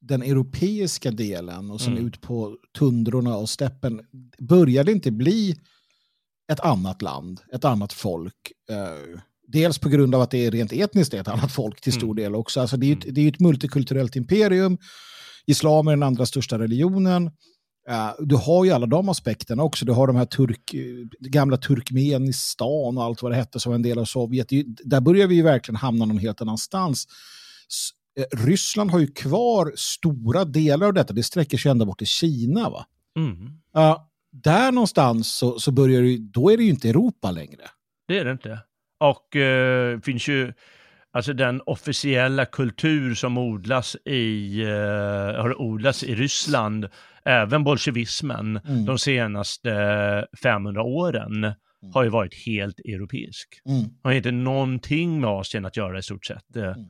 den europeiska delen och som Mm. ut på tundrorna och steppen, börjar det inte bli ett annat land, ett annat folk? Eh, dels på grund av att det är rent etniskt ett annat folk till stor Mm. del också. Alltså det är ju ett, det är ett multikulturellt imperium. Islam är den andra största religionen. Eh, du har ju alla de aspekterna också. Du har de här turk, eh, gamla Turkmenistan och allt vad det hette som en del av Sovjet. Där börjar vi ju verkligen hamna någon helt annanstans. Eh, Ryssland har ju kvar stora delar av detta. Det sträcker sig ända bort till Kina. Va? Mm. Ja, där någonstans så, så börjar det, då är det ju inte Europa längre. Det är det inte. Och eh, finns ju, alltså den officiella kultur som odlas i, eh, har odlats i Ryssland, även bolsjevismen, Mm. de senaste 500 åren, har ju varit helt europeisk. Mm. Har inte någonting med Asien att göra i stort sett. Mm.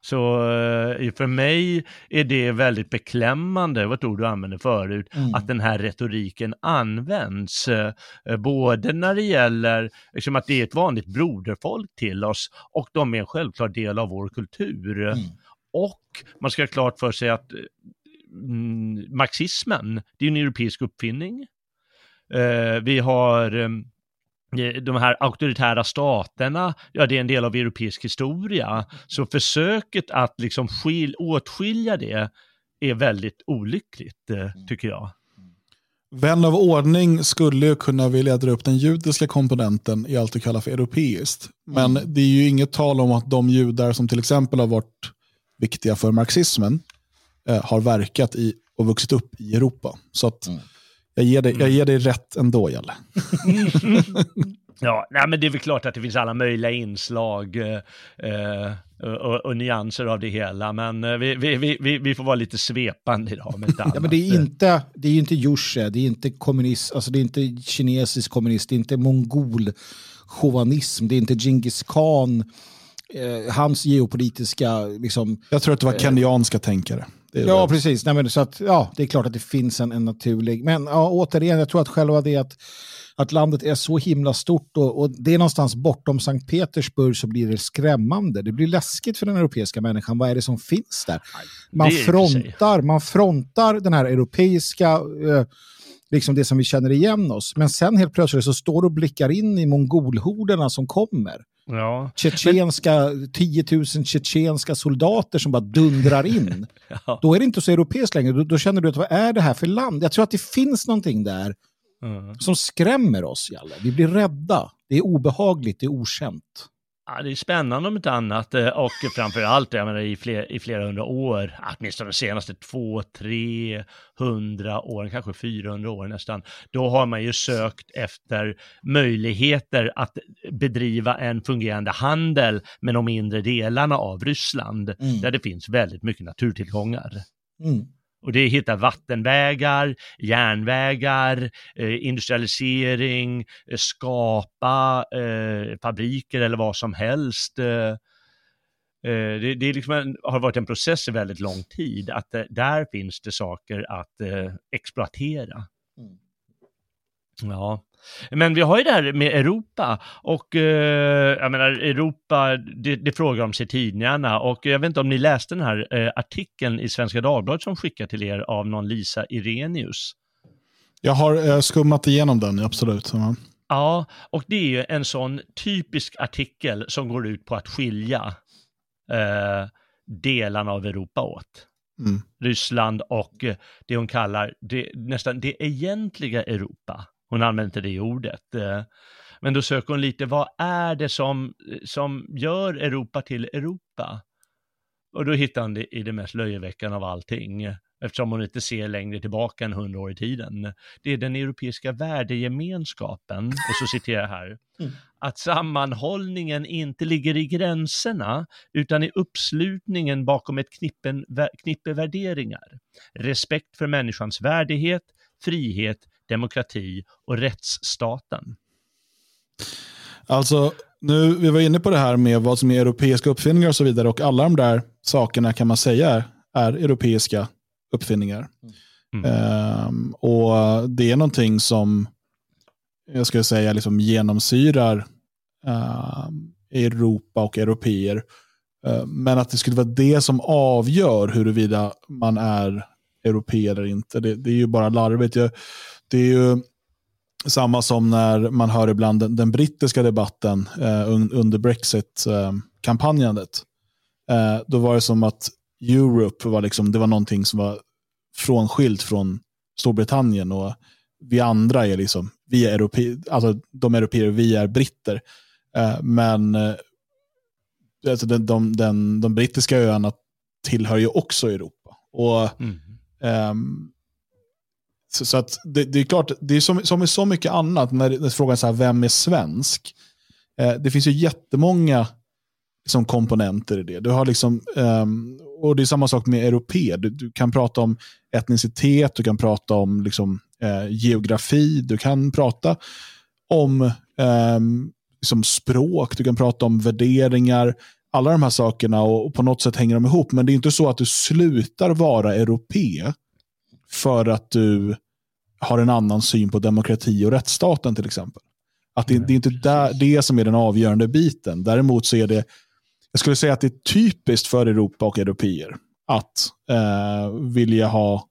Så eh, för mig är det väldigt beklämmande, ett ord du använde förut, Mm. att den här retoriken används. eh, Både när det gäller liksom att det är ett vanligt broderfolk till oss och de är en självklar del av vår kultur. Mm. och man ska ha klart för sig att mm, marxismen, det är en europeisk uppfinning. Eh, vi har eh, de här auktoritära staterna, ja det är en del av europeisk historia. Så försöket att liksom skil, åtskilja det är väldigt olyckligt, eh, tycker jag. Vän av ordning skulle ju kunna vilja dra upp den judiska komponenten i allt du kallar för europeiskt. Men mm. det är ju inget tal om att de judar som till exempel har varit viktiga för marxismen eh, har verkat i och vuxit upp i Europa. Så att mm. Jag, ger dig, jag ger dig rätt ändå, Jalle. ja, nej, men det är väl klart att det finns alla möjliga inslag. Eh, eh och, och, nyanser av det hela. Men eh, vi, vi, vi, vi får vara lite svepande idag. Med ja, men det är inte, det är inte Jusche, det är inte kommunist, alltså det är inte kinesisk kommunist, det är inte mongol chauvinism, det är inte Genghis khan, eh, hans geopolitiska... Liksom, Jag tror att det var eh, kenyanska tänkare. Ja, det. precis. Nej, men så att, ja, det är klart att det finns en, en naturlig... Men ja, återigen, jag tror att själva det att att landet är så himla stort och, och, det är någonstans bortom Sankt Petersburg så blir det skrämmande. Det blir läskigt för den europeiska människan. Vad är det som finns där? Man frontar, man frontar den här europeiska, eh, liksom det som vi känner igen oss. Men sen helt plötsligt så står du och blickar in i mongolhorderna som kommer. Ja. Tjetjenska, 10 000 tjetjenska soldater som bara dundrar in. ja. Då är det inte så europeiskt längre. Då, då, känner du att vad är det här för land? Jag tror att det finns någonting där Mm. Som skrämmer oss, Jalle. Vi blir rädda. Det är obehagligt, det är okänt. Ja, det är spännande om inte annat eh, och framför allt jag menar, i, fler, i flera hundra år, åtminstone de senaste två, tre hundra åren, kanske 400 år nästan, då har man ju sökt efter möjligheter att bedriva en fungerande handel med de mindre delarna av Ryssland, mm. där det finns väldigt mycket naturtillgångar. Mm. Och det är hitta vattenvägar, järnvägar, eh, industrialisering, eh, skapa eh, fabriker eller vad som helst. Eh, eh det, det liksom en, har varit en process i väldigt lång tid, att eh, där finns det saker att eh, exploatera. Mm. Ja. Men vi har ju det här med Europa och eh, jag menar Europa, det, det frågar om sig tidningarna och jag vet inte om ni läste den här eh, artikeln i Svenska Dagbladet som skickade till er av någon Lisa Irenius. Jag har eh, skummat igenom den, absolut. Ja, och det är ju en sån typisk artikel som går ut på att skilja eh, delarna av Europa åt. Mm. Ryssland och det hon kallar det, nästan det egentliga Europa. Hon använder inte det ordet. Eh, men då söker hon lite, vad är det som, som gör Europa till Europa? Och då hittar hon det i det mest löjeväckande av allting, eftersom hon inte ser längre tillbaka än hundra år i tiden. Det är den europeiska värdegemenskapen, och så citerar jag här, mm. att sammanhållningen inte ligger i gränserna, utan i uppslutningen bakom ett knippen, knippe värderingar. Respekt för människans värdighet, frihet, demokrati och rättsstaten? Alltså, nu, vi var inne på det här med vad som är europeiska uppfinningar och så vidare och alla de där sakerna kan man säga är, europeiska uppfinningar. Mm. Um, och Det är någonting som jag skulle säga liksom genomsyrar uh, Europa och europeer. Uh, men att det skulle vara det som avgör huruvida man är europeer eller inte, det, det är ju bara larvigt. Jag, det är ju samma som när man hör ibland den, den brittiska debatten eh, under Brexit-kampanjandet. Eh, eh, då var det som att Europe var, liksom, det var någonting som var frånskilt från Storbritannien och vi andra är liksom, vi är europe, alltså de europeer, vi är britter. Eh, men eh, alltså den, de, den, de brittiska öarna tillhör ju också Europa. Och mm så, så, att det, det, är klart, det är som, som med så mycket annat, när, när frågan är så här, vem är svensk? Eh, det finns ju jättemånga liksom, komponenter i det. Du har liksom, um, och det är samma sak med europe. Du, du, kan prata om etnicitet, du kan prata om liksom, eh, geografi, du kan prata om eh, liksom språk, du kan prata om värderingar, alla de här sakerna och, och, på något sätt hänger de ihop. Men det är inte så att du slutar vara europe för att du har en annan syn på demokrati och rättsstaten till exempel. Att det, det är inte där, det som är den avgörande biten. Däremot så är det, jag skulle säga att det är typiskt för Europa och europeer att eh, vilja ha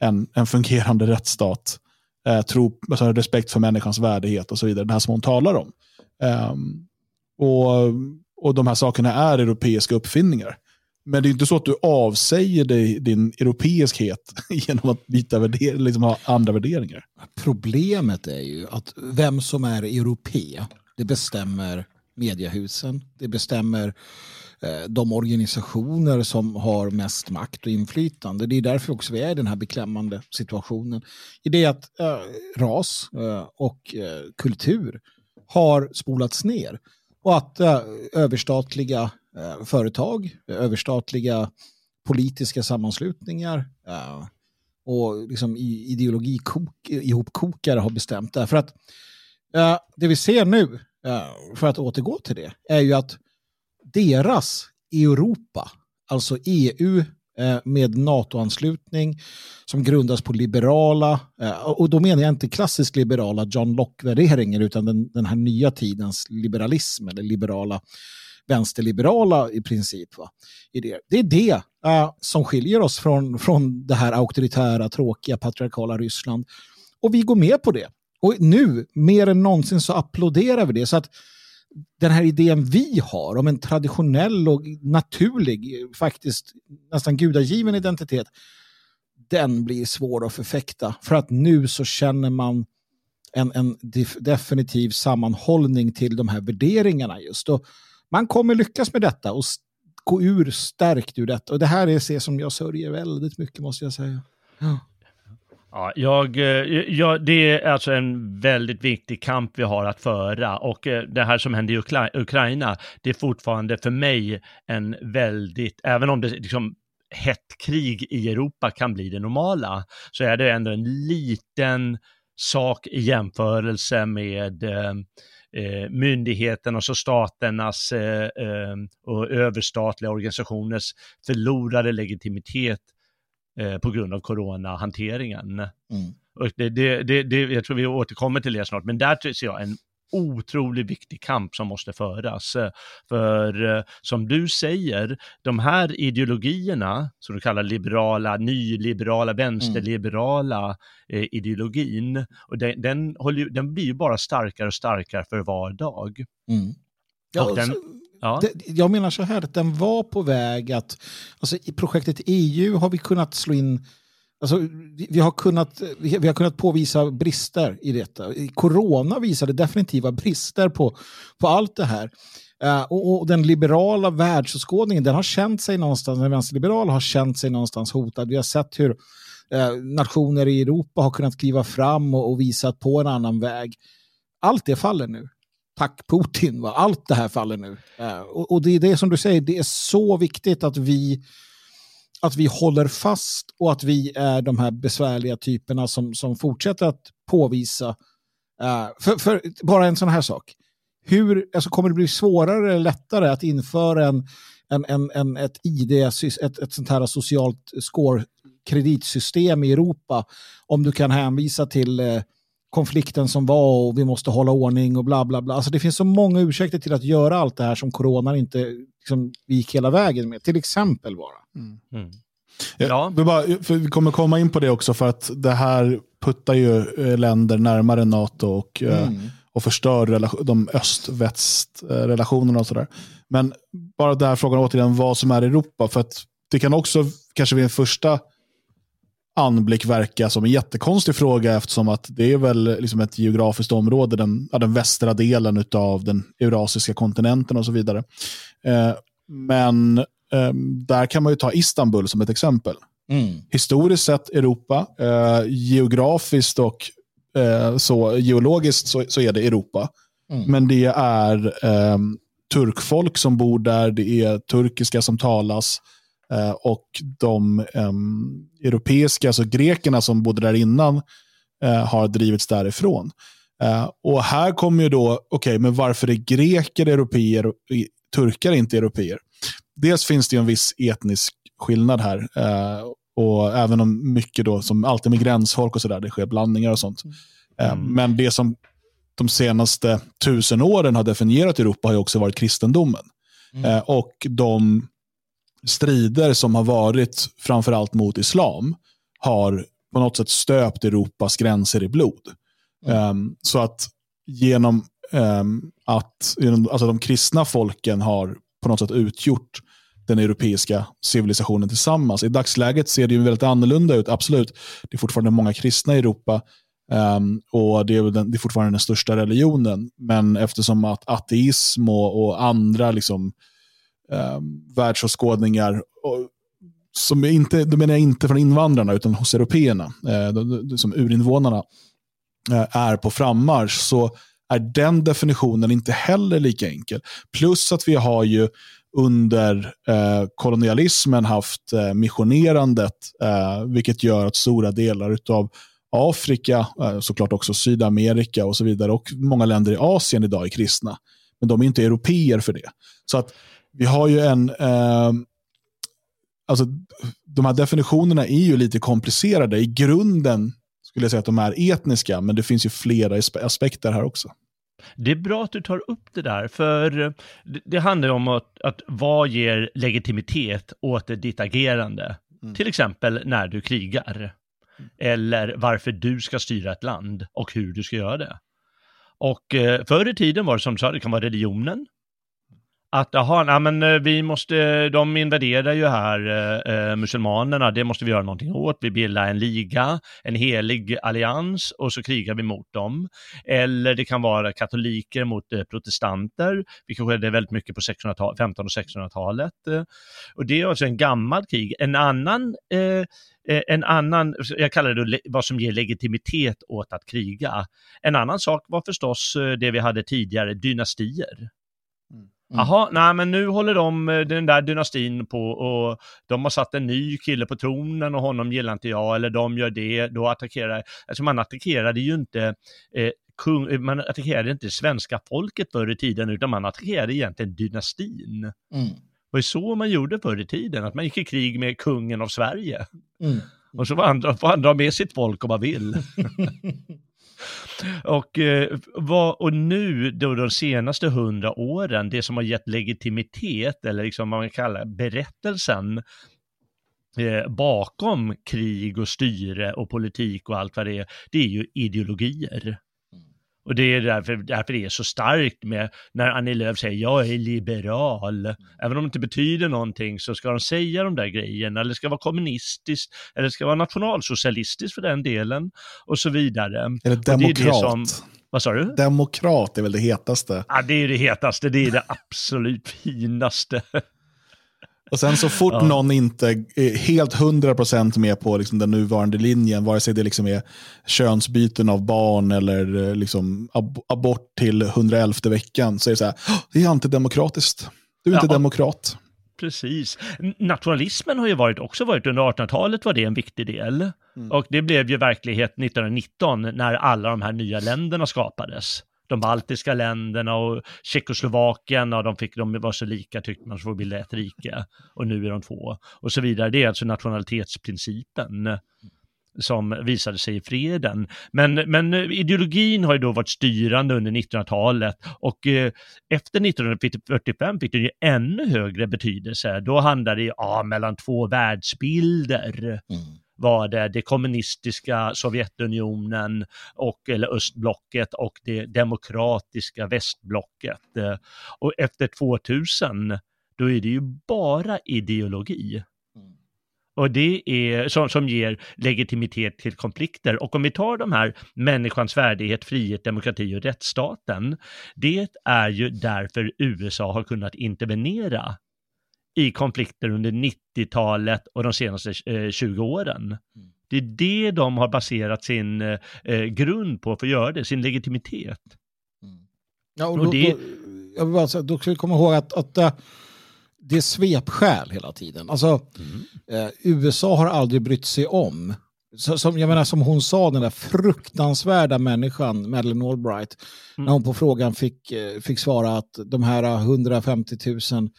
en, en fungerande rättsstat, eh, tro, alltså respekt för människans värdighet och så vidare. Det här som hon talar om. Um, och, och de här sakerna är europeiska uppfinningar. Men det är inte så att du avsäger dig din europeiskhet genom att byta värder liksom ha andra värderingar. Problemet är ju att vem som är europé, det bestämmer mediehusen. Det bestämmer eh, de organisationer som har mest makt och inflytande. Det är därför också vi är i den här beklämmande situationen. I det att eh, ras eh, och eh, kultur har spolats ner och att eh, överstatliga Eh, företag, överstatliga politiska sammanslutningar eh, och liksom ideologikok, ihopkokare har bestämt. Därför att eh, det vi ser nu, eh, för att återgå till det, är ju att deras Europa, alltså EU eh, med NATO-anslutning som grundas på liberala, eh, och då menar jag inte klassiskt liberala John Locke-värderingar utan den, den här nya tidens liberalism eller liberala vänsterliberala i princip. Va? Idéer. Det är det uh, som skiljer oss från, från det här auktoritära, tråkiga, patriarkala Ryssland. Och vi går med på det. Och nu, mer än någonsin, så applåderar vi det. Så att den här idén vi har om en traditionell och naturlig, faktiskt nästan gudagiven identitet, den blir svår att förfäkta. För att nu så känner man en, en definitiv sammanhållning till de här värderingarna just. Och man kommer lyckas med detta och gå ur stärkt ur detta. Och det här är det som jag sörjer väldigt mycket måste jag säga. Ja. Ja, jag, eh, jag, det är alltså en väldigt viktig kamp vi har att föra och eh, det här som händer i Ukraina, det är fortfarande för mig en väldigt, även om det liksom hett krig i Europa kan bli det normala, så är det ändå en liten sak i jämförelse med eh, eh, myndigheten, alltså staternas eh, eh, och överstatliga organisationers förlorade legitimitet eh, på grund av coronahanteringen. Mm. Och det, det, det, det, jag tror vi återkommer till det snart, men där ser jag en otroligt viktig kamp som måste föras. För eh, som du säger, de här ideologierna, som du kallar liberala, nyliberala, vänsterliberala mm. ideologin, och den, den, håller, den blir ju bara starkare och starkare för var dag. Mm. Ja, den, ja. Det, jag menar så här, att den var på väg att, alltså i projektet EU har vi kunnat slå in Alltså, vi, vi, har kunnat, vi, vi, har kunnat påvisa brister i detta. Corona visade definitiva brister på, på allt det här. Uh, och, och, den liberala världsåskådningen, den har känt sig någonstans, den vänsterliberala har känt sig någonstans hotad. Vi har sett hur uh, nationer i Europa har kunnat kliva fram och, och visat på en annan väg. Allt det faller nu. Tack Putin, va? allt det här faller nu. Uh, och, och det är det som du säger, det är så viktigt att vi att vi håller fast och att vi är de här besvärliga typerna som, som fortsätter att påvisa. Uh, för, för, bara en sån här sak. Hur, alltså kommer det bli svårare eller lättare att införa en, en, en, en, ett ID, ett, ett sånt här socialt score kreditsystem i Europa om du kan hänvisa till eh, konflikten som var och vi måste hålla ordning och bla bla bla. Alltså det finns så många ursäkter till att göra allt det här som coronan inte liksom, gick hela vägen med. Till exempel bara. Mm. Mm. Ja. Vi, bara, vi kommer komma in på det också för att det här puttar ju eh, länder närmare NATO och, eh, mm. och förstör de öst-väst-relationerna och sådär. Men bara där frågan återigen vad som är Europa. För att det kan också kanske vid en första anblick verka som en jättekonstig fråga eftersom att det är väl liksom ett geografiskt område, den, ja, den västra delen av den eurasiska kontinenten och så vidare. Eh, men eh, där kan man ju ta Istanbul som ett exempel. Mm. Historiskt sett Europa, eh, geografiskt och så, geologiskt så, så, är det Europa. Mm. Men det är ehm, turkfolk som bor där, det är turkiska som talas. Eh, och de um, europeiska, alltså grekerna som bodde där innan, uh, har drivits därifrån. Uh, och här kommer ju då, okej, okay, men varför är greker europeer turkar inte europeer? Dels finns det en viss etnisk skillnad här. och även om mycket då, som alltid med gränsfolk och sådär, det sker blandningar och sånt. Mm. Men det som de senaste tusen åren har definierat Europa har ju också varit kristendomen. Mm. Eh, och de strider som har varit framförallt mot islam har på något sätt stöpt Europas gränser i blod. Mm. Um, så att genom um, att alltså de kristna folken har på något sätt utgjort den europeiska civilisationen tillsammans. I dagsläget ser det ju väldigt annorlunda ut, absolut. Det är fortfarande många kristna i Europa um, och det är, den, det är, fortfarande den största religionen. Men eftersom att ateism och, och andra liksom, um, världsåskådningar och, som inte, då menar jag inte från invandrarna utan hos européerna, eh, som urinvånarna, eh, är på frammarsch så är den definitionen inte heller lika enkel. Plus att vi har ju under eh, kolonialismen haft eh, missionerandet, eh, vilket gör att stora delar av Afrika, eh, såklart också Sydamerika och så vidare, och många länder i Asien idag är kristna. Men de är inte europeer för det. Så att vi har ju en... Eh, alltså, de här definitionerna är ju lite komplicerade. I grunden skulle jag säga att de är etniska, men det finns ju flera aspekter här också. Det är bra att du tar upp det där, för det handlar om att, att vad ger legitimitet åt ditt agerande? Mm. Till exempel när du krigar. Eller varför du ska styra ett land och hur du ska göra det. Och eh, förr i tiden var det som du sa, det kan vara religionen, att jaha, nej, men eh, vi måste, de invaderar ju här eh, eh muslimanerna, muselmanerna, det måste vi göra någonting åt. Vi bildar en liga, en helig allians och så krigar vi mot dem. Eller det kan vara katoliker mot eh, protestanter, vilket skedde väldigt mycket på 1500 och 1600-talet. Och det är alltså en gammal krig. En annan eh, eh en annan, jag kallar det vad som ger legitimitet åt att kriga. En annan sak var förstås det vi hade tidigare, dynastier. Mm. Jaha, nej men nu håller de, eh, den där dynastin på och de har satt en ny kille på tronen och honom gillar inte jag, eller de gör det, då attackerar, alltså man attackerade ju inte eh, kung, eh, man attackerade inte svenska folket förr i tiden, utan man attackerade egentligen dynastin. Mm. Det var så man gjorde förr i tiden, att man gick i krig med kungen av Sverige. Mm. Och så får andra, får andra med sitt folk om man vill. Och, eh, vad, och nu då de senaste hundra åren, det som har gett legitimitet, eller liksom vad man kallar berättelsen, eh, bakom krig och styre och politik och allt vad det är, det är ju ideologier. Och det är därför, därför det är så starkt med när Annie Lööf säger jag är liberal. Mm. Även om det inte betyder någonting så ska de säga de där grejerna, eller det ska vara kommunistiskt, eller det ska vara nationalsocialistiskt för den delen, och så vidare. Eller demokrat. Det är det som, vad sa du? Demokrat är väl det hetaste. Ja, det är det hetaste, det är det absolut finaste. Och sen så fort ja. någon inte är helt 100% med på liksom den nuvarande linjen, vare sig det liksom är könsbyten av barn eller eh, liksom ab abort till 111 veckan, så är det så här, det är antidemokratiskt. Du är inte ja. demokrat. Precis. Nationalismen har ju varit, också varit under 1800-talet var det en viktig del. Mm. Och det blev ju verklighet 1919 när alla de här nya länderna skapades de baltiska länderna och Tjeckoslovakien, och de, fick, de var så lika tyckte man, så får bilda ett rike. Och nu är de två. Och så vidare. Det är alltså nationalitetsprincipen som visade sig i freden. Men, men eh, ideologin har ju då varit styrande under 1900-talet och eh, efter 1945 fick den ju ännu högre betydelse. Då handlade det ja, mellan två världsbilder. Mm var det det kommunistiska Sovjetunionen och, eller östblocket och det demokratiska västblocket. Eh, och efter 2000, då är det ju bara ideologi. Mm. Och det är som, som ger legitimitet till konflikter. Och om vi tar de här människans värdighet, frihet, demokrati och rättsstaten, det är ju därför USA har kunnat intervenera i konflikter under 90-talet och de senaste eh, 20 åren. Mm. Det är det de har baserat sin eh, eh, grund på för att göra det, sin legitimitet. Mm. Ja, och, och då, det... då, jag vill bara säga, då ska vi komma ihåg att, att uh, det är svepskäl hela tiden. Alltså, mm. eh, USA har aldrig brytt sig om så, som, jag menar, som hon sa, den där fruktansvärda människan, Madeleine Albright, mm. när hon på frågan fick, eh, fick svara att de här 150 000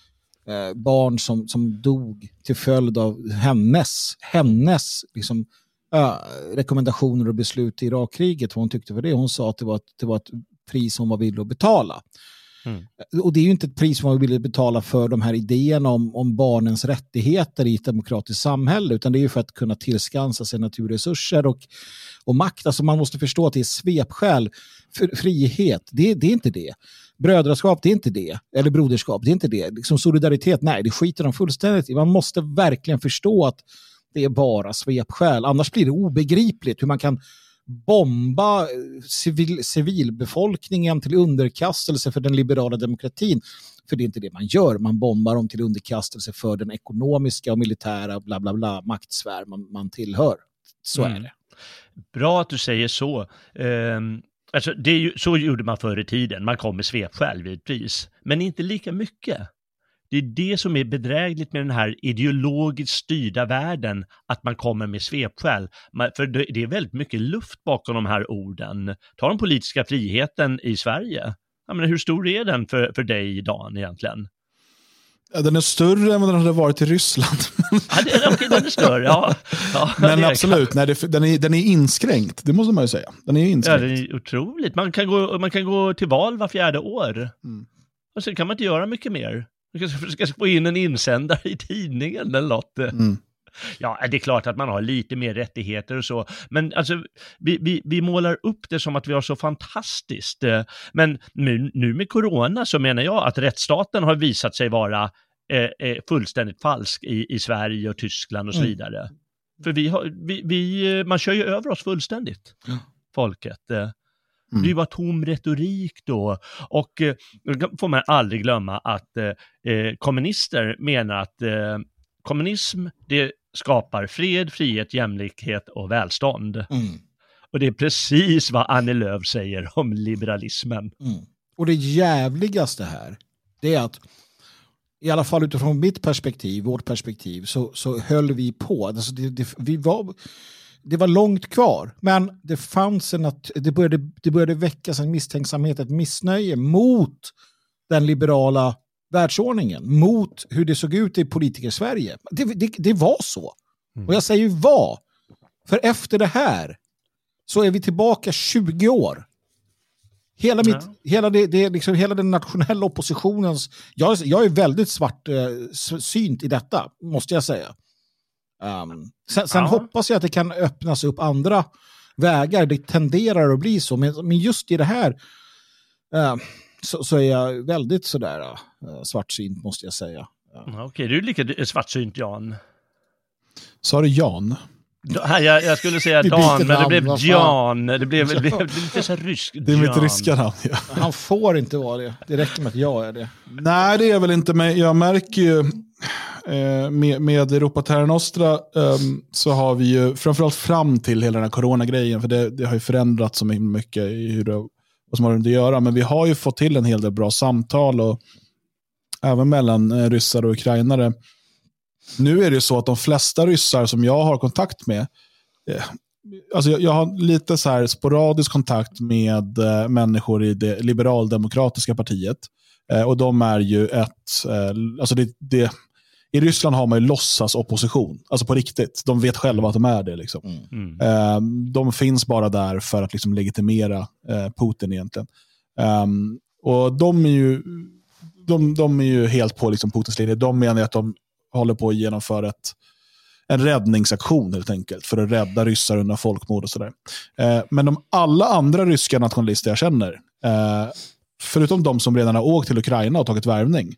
eh, barn som, som dog till följd av hennes, hennes liksom, äh, rekommendationer och beslut i Irakkriget, vad hon tyckte för det. Hon sa att det var, det var ett pris hon var villig att betala. Mm. Och det är ju inte ett pris man vill betala för de här idéerna om, om barnens rättigheter i ett demokratiskt samhälle, utan det är ju för att kunna tillskansa sig naturresurser och, och makt. Alltså man måste förstå att det är svepskäl. För, frihet, det, det är inte det. Brödraskap, det är inte det. Eller broderskap, det är inte det. Liksom solidaritet, nej, det skiter de fullständigt i. Man måste verkligen förstå att det är bara svepskäl. Annars blir det obegripligt hur man kan bomba civil, civilbefolkningen till underkastelse för den liberala demokratin. För det är inte det man gör. Man bombar dem till underkastelse för den ekonomiska och militära bla bla bla maktsfär man, man tillhör. Så mm. är det. Bra att du säger så. Um, alltså det är ju, så gjorde man förr i tiden. Man kom med svepskäl vid ett pris. Men inte lika mycket. Det är det som är bedrägligt med den här ideologiskt styrda världen, att man kommer med svepskäl. För det är väldigt mycket luft bakom de här orden. Ta den politiska friheten i Sverige. Jag menar, hur stor är den för, för dig, Dan, egentligen? Ja, den är större än vad den hade varit i Ryssland. ja, det, okay, den är större, ja. ja Men absolut, nej, det, den, är, den är inskränkt, det måste man ju säga. Den är inskränkt. Ja, det är otroligt. Man kan gå, man kan gå till val var fjärde år. Mm. Och sen kan man inte göra mycket mer. Du ska få in en insändare i tidningen eller något. Mm. Ja, det är klart att man har lite mer rättigheter och så, men alltså vi, vi, vi målar upp det som att vi har så fantastiskt. Men nu, nu med corona så menar jag att rättsstaten har visat sig vara eh, eh fullständigt falsk i, i Sverige och Tyskland och så mm. vidare. Mm. För vi har, vi, vi, man kör ju över oss fullständigt, mm. folket. Mm. Det bara tom retorik då. Och eh, får man aldrig glömma att eh, eh, kommunister menar att eh, kommunism, det skapar fred, frihet, jämlikhet och välstånd. Mm. Och det är precis vad Annie Lööf säger om liberalismen. Mm. Och det jävligaste här, det är att i alla fall utifrån mitt perspektiv, vårt perspektiv, så, så höll vi på. Alltså det, det, vi var det var långt kvar, men det fanns en att det började, det började väckas en misstänksamhet, ett missnöje mot den liberala världsordningen, mot hur det såg ut i politiker-Sverige. Det, det, det, var så. Mm. Och jag säger var. För efter det här så är vi tillbaka 20 år. Hela, mitt, ja. hela, det, det, liksom, hela den nationella oppositionens... Jag, jag är väldigt svart eh, i detta, måste jag säga. Um, sen, sen ja. hoppas jag att det kan öppnas upp andra vägar. Det tenderar att bli så. Men, men just i det här uh, så, så, är jag väldigt sådär uh, svartsynt måste jag säga. Okej, okay, du är lika svartsynt Jan. Sa du Jan? Jag, jag, skulle säga Dan, men det blev Jan. Det blev, det blev lite så rysk. Det är mitt ryska namn, ja. Han får inte vara det. Det räcker med att jag är det. Nej, det är väl inte, men jag märker ju Eh, med, med Europa Terra Nostra um, så har vi ju, framförallt fram till hela den här coronagrejen, för det, det har ju förändrats så mycket i hur det, vad som har att göra, men vi har ju fått till en hel del bra samtal och även mellan eh, ryssar och ukrainare. Nu är det så att de flesta ryssar som jag har kontakt med, eh, alltså jag, jag, har lite så här sporadisk kontakt med eh, människor i det liberaldemokratiska partiet. Eh, och de är ju ett, eh, alltså det, det, i Ryssland har man ju låtsas opposition, alltså på riktigt. De vet själva att de är det. Liksom. Mm. Um, de finns bara där för att liksom legitimera uh, Putin egentligen. Um, och de är ju, de, de är ju helt på liksom, Putins linje. De menar att de håller på att genomföra ett, en räddningsaktion helt enkelt för att rädda ryssar undan folkmord och sådär. Uh, men de alla andra ryska nationalister jag känner, uh, förutom de som redan har åkt till Ukraina och tagit värvning,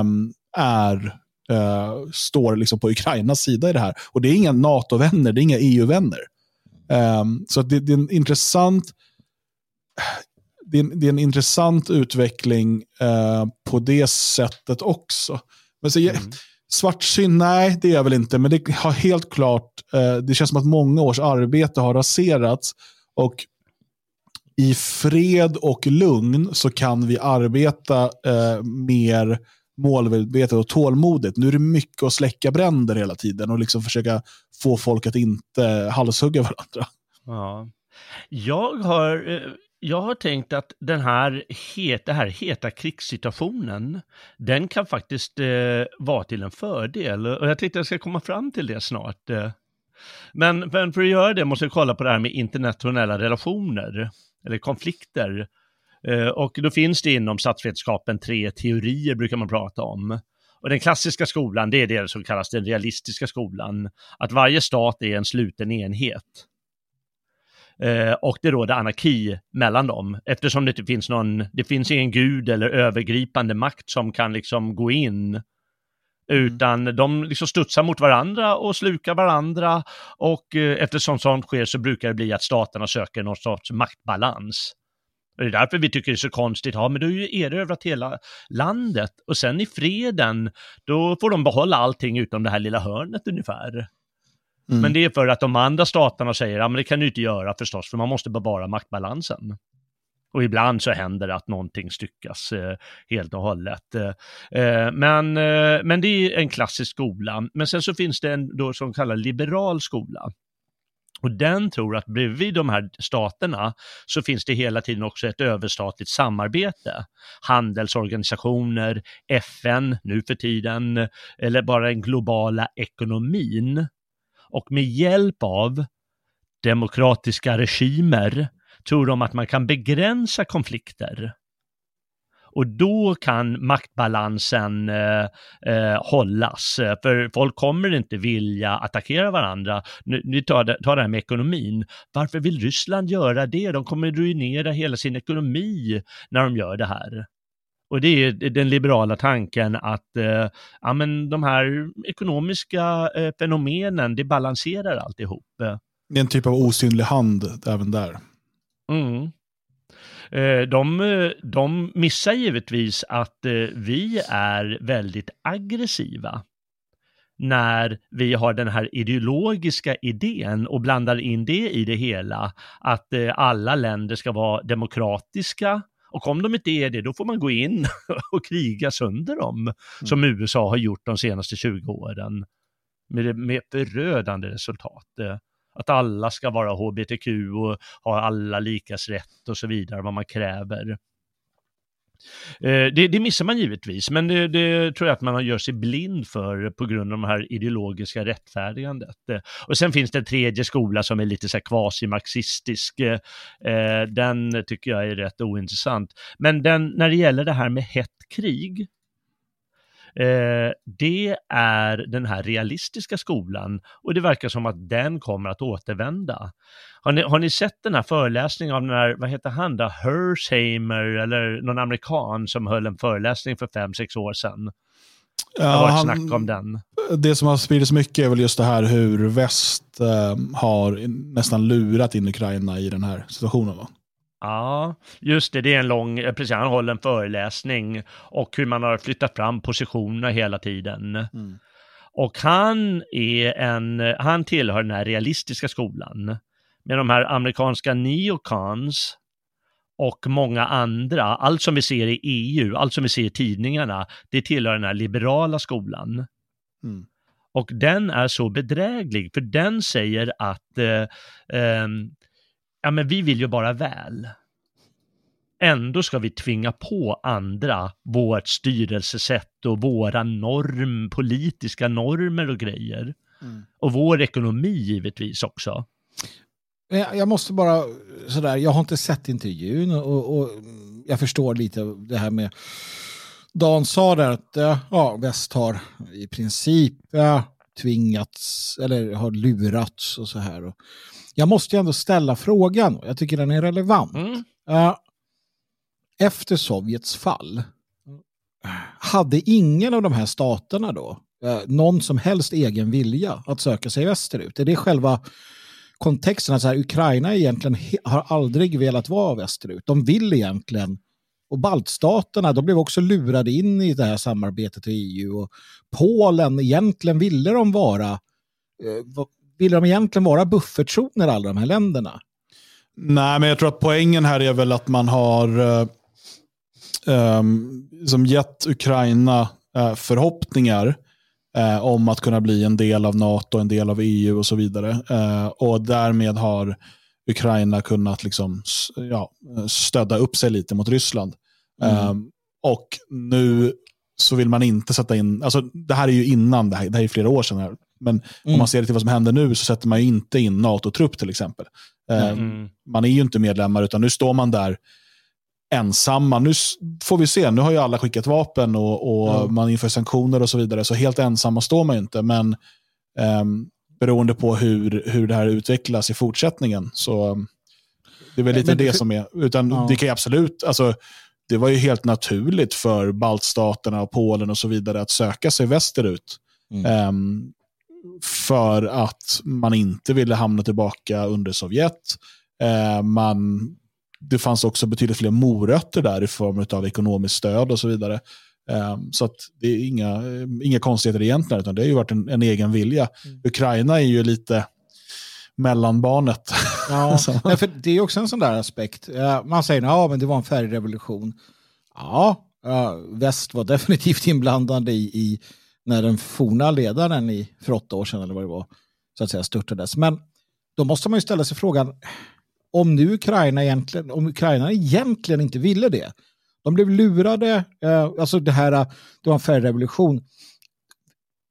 um, är uh, står liksom på Ukrainas sida i det här. Och det är inga NATO-vänner, det är inga EU-vänner. Um, så det, det, är en intressant det är, det är en intressant utveckling uh, på det sättet också. Men så, mm. Svartsyn, nej det är jag väl inte, men det har helt klart, uh, det känns som att många års arbete har raserats. Och i fred och lugn så kan vi arbeta uh, mer målmedvetet och tålmodigt. Nu är det mycket att släcka bränder hela tiden och liksom försöka få folk att inte halshugga varandra. Ja. Jag har, eh, jag har tänkt att den här, het, den här heta krigssituationen, den kan faktiskt eh, vara till en fördel. Och jag tänkte att jag ska komma fram till det snart. Eh. Men, men för att göra det måste jag kolla på det här med internationella relationer, eller konflikter. Eh, och då finns det inom statsvetenskapen tre teorier brukar man prata om. Och den klassiska skolan, det är det som kallas den realistiska skolan. Att varje stat är en sluten enhet. Eh, och det råder anarki mellan dem eftersom det inte finns någon, det finns ingen gud eller övergripande makt som kan liksom gå in Mm. Utan de liksom studsar mot varandra och slukar varandra och eh, eftersom sånt sker så brukar det bli att staterna söker någon sorts maktbalans. Det är därför vi tycker det är så konstigt, ja men du har ju erövrat hela landet och sen i freden, då får de behålla allting utom det här lilla hörnet ungefär. Mm. Men det är för att de andra staterna säger, ja men det kan du inte göra förstås, för man måste bevara maktbalansen. Och ibland så händer det att någonting styckas eh, helt och hållet. Eh, eh, men, eh, men det är en klassisk skola. Men sen så finns det en då som kallas liberal skola. Och den tror att bredvid de här staterna så finns det hela tiden också ett överstatligt samarbete. Handelsorganisationer, FN nu för tiden, eller bara den globala ekonomin. Och med hjälp av demokratiska regimer tror de att man kan begränsa konflikter. Och då kan maktbalansen eh, eh, hållas, för folk kommer inte vilja attackera varandra. Nu, nu tar, det, tar det här med ekonomin. Varför vill Ryssland göra det? De kommer ruinera hela sin ekonomi när de gör det här. Och det är den liberala tanken att eh, ja, men de här ekonomiska eh, fenomenen, det balanserar alltihop. Det är en typ av osynlig hand även där. Mm. Eh, de, de missar givetvis att eh, vi är väldigt aggressiva när vi har den här ideologiska idén och blandar in det i det hela, att eh, alla länder ska vara demokratiska och om de inte är det, då får man gå in och kriga sönder dem, mm. som USA har gjort de senaste 20 åren, med, med förödande resultat att alla ska vara hbtq och ha alla likas rätt och så vidare, vad man kräver. Eh, det, det, missar man givetvis, men det, det, tror jag att man gör sig blind för på grund av det här ideologiska rättfärdigandet. Eh, och sen finns det en tredje skola som är lite så här kvasi-marxistisk. Eh, den tycker jag är rätt ointressant. Men den, när det gäller det här med hett krig, Eh, det är den här realistiska skolan och det verkar som att den kommer att återvända. Har ni, har ni sett den här föreläsningen av den här, vad heter han då, Hersheimer eller någon amerikan som höll en föreläsning för fem, sex år sedan? Det har varit snack om den. Det som har spridits mycket är väl just det här hur väst eh, har nästan lurat in Ukraina i den här situationen. Va? Ja, just det, det är en lång, eh, precis, han håller en föreläsning och hur man har flyttat fram positionerna hela tiden. Mm. Och han är en, han tillhör den här realistiska skolan. Med de här amerikanska neocons och många andra, allt som vi ser i EU, allt som vi ser i tidningarna, det tillhör den här liberala skolan. Mm. Och den är så bedräglig, för den säger att eh, eh, ja men vi vill ju bara väl. Ändå ska vi tvinga på andra vårt styrelsesätt och våra norm, politiska normer och grejer. Mm. Och vår ekonomi givetvis också. Jag måste bara, sådär, jag har inte sett intervjun och, och jag förstår lite det här med Dan sa där att ja, väst har i princip ja, tvingats eller har lurats och så här. Och jag måste ju ändå ställa frågan, jag tycker den är relevant. Mm. Uh, efter Sovjets fall, hade ingen av de här staterna då uh, någon som helst egen vilja att söka sig västerut? Är det själva kontexten? Att så här, Ukraina egentligen har aldrig velat vara västerut. De vill egentligen och baltstaterna, de blev också lurade in i det här samarbetet i EU. Och Polen, egentligen ville de vara eh, de egentligen vara buffertzoner alla de här länderna? Nej, men jag tror att poängen här är väl att man har eh, ehm, som gett Ukraina eh, förhoppningar eh, om att kunna bli en del av NATO, en del av EU och så vidare. Eh, och därmed har Ukraina kunnat liksom, ja, stödda upp sig lite mot Ryssland. Mm. Um, och nu så vill man inte sätta in, alltså det här är ju innan, det här, det här är flera år sedan, här, men mm. om man ser till vad som händer nu så sätter man ju inte in NATO-trupp till exempel. Mm. Man är ju inte medlemmar utan nu står man där ensamma. Nu får vi se, nu har ju alla skickat vapen och, och man inför sanktioner och så vidare, så helt ensamma står man ju inte. Men um, beroende på hur, hur det här utvecklas i fortsättningen, så um, det är väl lite men det som är. Utan Ja. det kan ju absolut, alltså, det var ju helt naturligt för baltstaterna och Polen och så vidare att söka sig västerut. Mm. Ehm, för att man inte ville hamna tillbaka under Sovjet. Eh, man, det fanns också betydligt fler morötter där i form av ekonomiskt stöd och så vidare. Ehm, så att det är inga, inga konstigheter egentligen, utan det har ju varit en, en egen vilja. Mm. Ukraina är ju lite mellanbarnet. Ja, nej, för det är också en sån där aspekt. Man säger att ja, det var en färgrevolution. Ja, väst var definitivt inblandade i, i när den forna ledaren i, för åtta år sedan eller vad det var, så att säga störtades. Men då måste man ju ställa sig frågan, om nu Ukraina egentligen, om Ukraina egentligen inte ville det. De blev lurade, eh, alltså det här, det var en färgrevolution.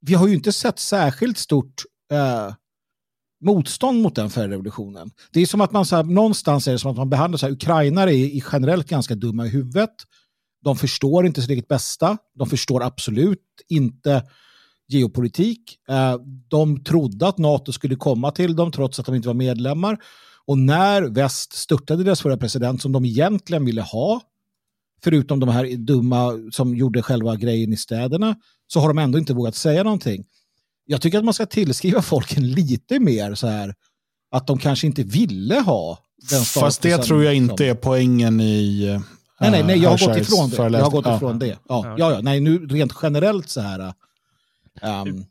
Vi har ju inte sett särskilt stort eh, motstånd mot den färgrevolutionen. Det är som att man så här, någonstans är det som att man behandlar så här, ukrainare är i generellt ganska dumma i huvudet. De förstår inte sitt eget bästa. De förstår absolut inte geopolitik. Eh, de trodde att NATO skulle komma till dem trots att de inte var medlemmar. Och när väst störtade deras förra president som de egentligen ville ha, förutom de här dumma som gjorde själva grejen i städerna, så har de ändå inte vågat säga någonting. Jag tycker att man ska tillskriva folken lite mer så här att de kanske inte ville ha den Fast det statusen tror jag inte är poängen i eh, Nej, nej, nej, jag har gått Hershey's ifrån det. Jag har gått Ja. ifrån det. Ja, Ja. ja, nej, nu rent generellt så här. ehm,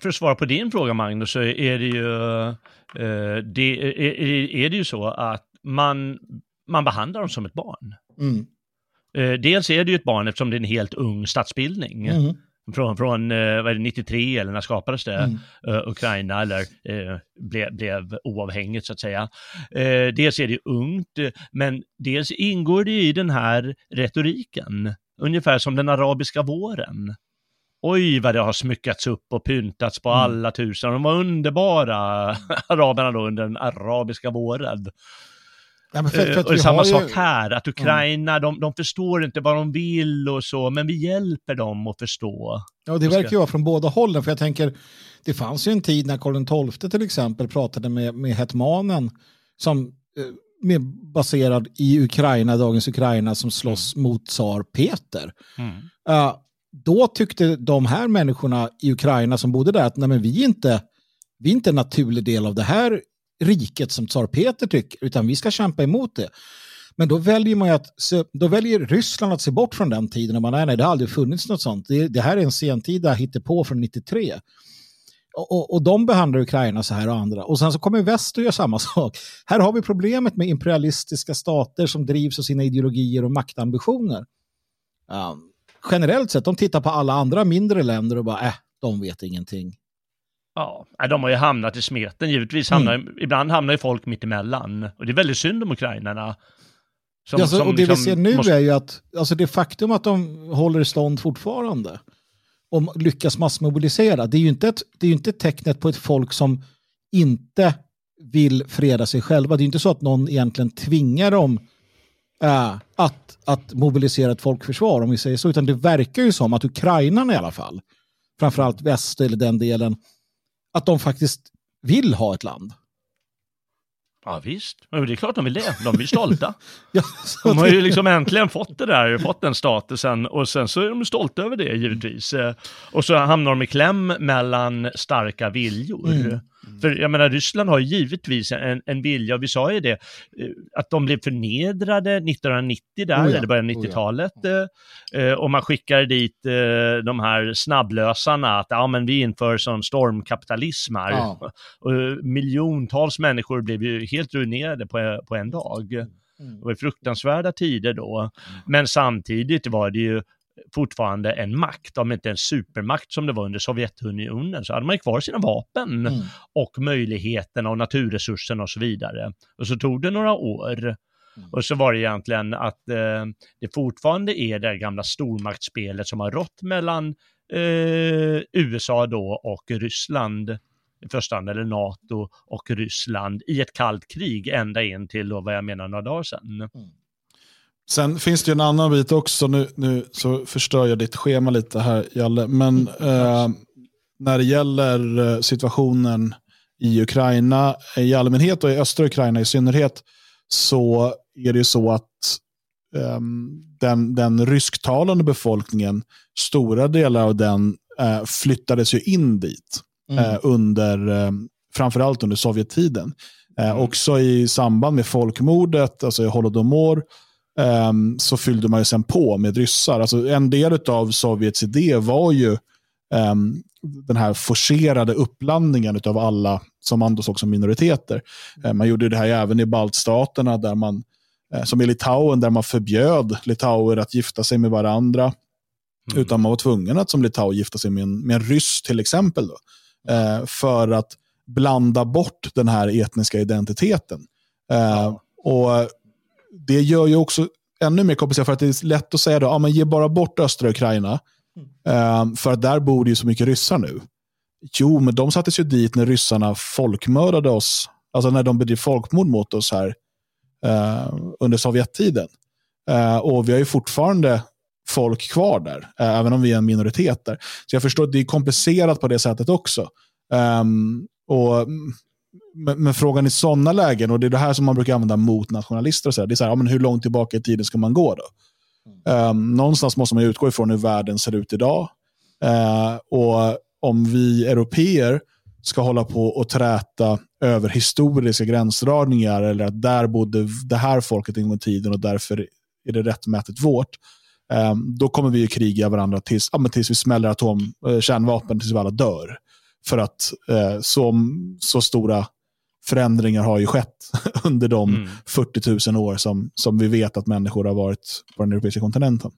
För att svara på din fråga Magnus, så är det ju, eh, det, är, är- är det ju så att man, man behandlar dem som ett barn. mm, Eh, Dels är det ju ett barn eftersom det är en helt ung statsbildning. mm, Från, från eh, vad är det, 93 eller när skapades det? mm. eh, Ukraina eller eh, ble, blev oavhängigt så att säga. Eh, dels är det ungt, men dels ingår det i den här retoriken, ungefär som den arabiska våren. Oj vad det har smyckats upp och pyntats på Mm. alla tusen. De var underbara, araberna då, under den arabiska våren. Ja, för, för Eh, att och det är vi samma har ju- sak här, att Ukraina, de, de förstår inte vad de vill och så, men vi hjälper dem att förstå. Ja, det verkar ju vara från båda hållen. För jag tänker, det fanns ju en tid när Karl XII till exempel pratade med, med hetmanen som eh, med, baserad i Ukraina, dagens Ukraina, som slåss mot tsar Peter. Uh, då tyckte de här människorna i Ukraina som bodde där att nej, men vi, är inte, vi är inte en naturlig del av det här riket som tsar Peter tycker, utan vi ska kämpa emot det. Men då väljer man ju att se, då väljer Ryssland att se bort från den tiden och man nej, nej, det har aldrig funnits något sånt. Det, det här är en sentida hittepå från 93. Och, och, och de behandlar Ukraina så här och andra. Och sen så kommer väst och gör samma sak. Här har vi problemet med imperialistiska stater som drivs av sina ideologier och maktambitioner. Um, generellt sett, de tittar på alla andra mindre länder och bara, äh, de vet ingenting. Ja, de har ju hamnat i smeten. Givetvis Mm. hamnar, ibland hamnar ju folk mitt emellan. Och det är väldigt synd om ukrainarna. Som, alltså, som och det liksom vi ser nu måste- är ju att alltså det faktum att de håller i stånd fortfarande och lyckas massmobilisera, det är ju inte ett, det är inte tecknet på ett folk som inte vill freda sig själva. Det är inte så att någon egentligen tvingar dem äh, att, att mobilisera ett folkförsvar, om vi säger så, utan det verkar ju som att Ukraina i alla fall, framförallt väst eller den delen, att de faktiskt vill ha ett land. Ja visst, Men det är klart de vill det. De är ju stolta. Ja, De har ju liksom äntligen fått det där, fått den statusen och sen så är de stolta över det givetvis. Eh, Och så hamnar de i kläm mellan starka viljor. Mm. För jag menar, Ryssland har givetvis en, en vilja, och vi sa ju det, eh, att de blev förnedrade 1990 där, Oh ja, eller början av oh ja. 90-talet. eh, eh, Och man skickar dit de här snabblösarna, att ja men vi inför sån stormkapitalism här. Ja. Och miljontals människor blev ju helt ruinerade på, på en dag. Mm. Det var fruktansvärda tider då. Men samtidigt var det ju fortfarande en makt, om inte en supermakt som det var under Sovjetunionen, så hade man ju kvar sina vapen Mm. och möjligheterna och naturresurserna och så vidare. Och så tog det några år. Mm. Och så var det egentligen att eh, det fortfarande är det gamla stormaktsspelet som har rått mellan eh, USA då och Ryssland i första hand, eller NATO och Ryssland i ett kallt krig ända in till då, vad jag menar några dagar sedan. Sen finns det en annan bit också, nu, nu så förstör jag ditt schema lite här Jalle, men eh, när det gäller eh, situationen i Ukraina i allmänhet och i östra Ukraina i synnerhet så är det ju så att um, den, den rysktalande befolkningen, stora delar av den uh, flyttades ju in dit mm. uh, under, um, framförallt under Sovjettiden. Uh, också i samband med folkmordet, alltså i Holodomor, um, så fyllde man ju sen på med ryssar. Alltså en del av Sovjets idé var ju um, den här forcerade uppblandningen av alla som man då såg som minoriteter. Mm. Man gjorde det här även i baltstaterna, där man, eh, som i Litauen, där man förbjöd litauer att gifta sig med varandra. Mm. Utan man var tvungen att som litau gifta sig med en, med en ryss till exempel. Då, eh, för att blanda bort den här etniska identiteten. Och det gör ju också ännu mer komplicerat, för att det är lätt att säga då, ja, men ge bara bort östra Ukraina, Mm. för att där bor det ju så mycket ryssar nu. Jo, men de sattes ju dit när ryssarna folkmördade oss, alltså när de bedrev folkmord mot oss här eh, under Sovjettiden. Eh, och vi har ju fortfarande folk kvar där, eh, även om vi är en minoritet där. Så jag förstår att det är komplicerat på det sättet också. Um, och mm, men, men, frågan i sådana lägen, och det är det här som man brukar använda mot nationalister, och så här, det är så här, ja, men hur långt tillbaka i tiden ska man gå då? Um, någonstans måste man utgå ifrån hur världen ser ut idag. Uh, och om vi europeer ska hålla på och träta över historiska gränsdragningar eller att där bodde det här folket en gång i tiden och därför är det rättmätigt vårt. Um, då kommer vi kriga varandra tills, ja, tills vi smäller atom, uh, kärnvapen, tills vi alla dör. För att uh, så, så stora förändringar har ju skett under de mm. 40 000 år som, som vi vet att människor har varit på den europeiska kontinenten.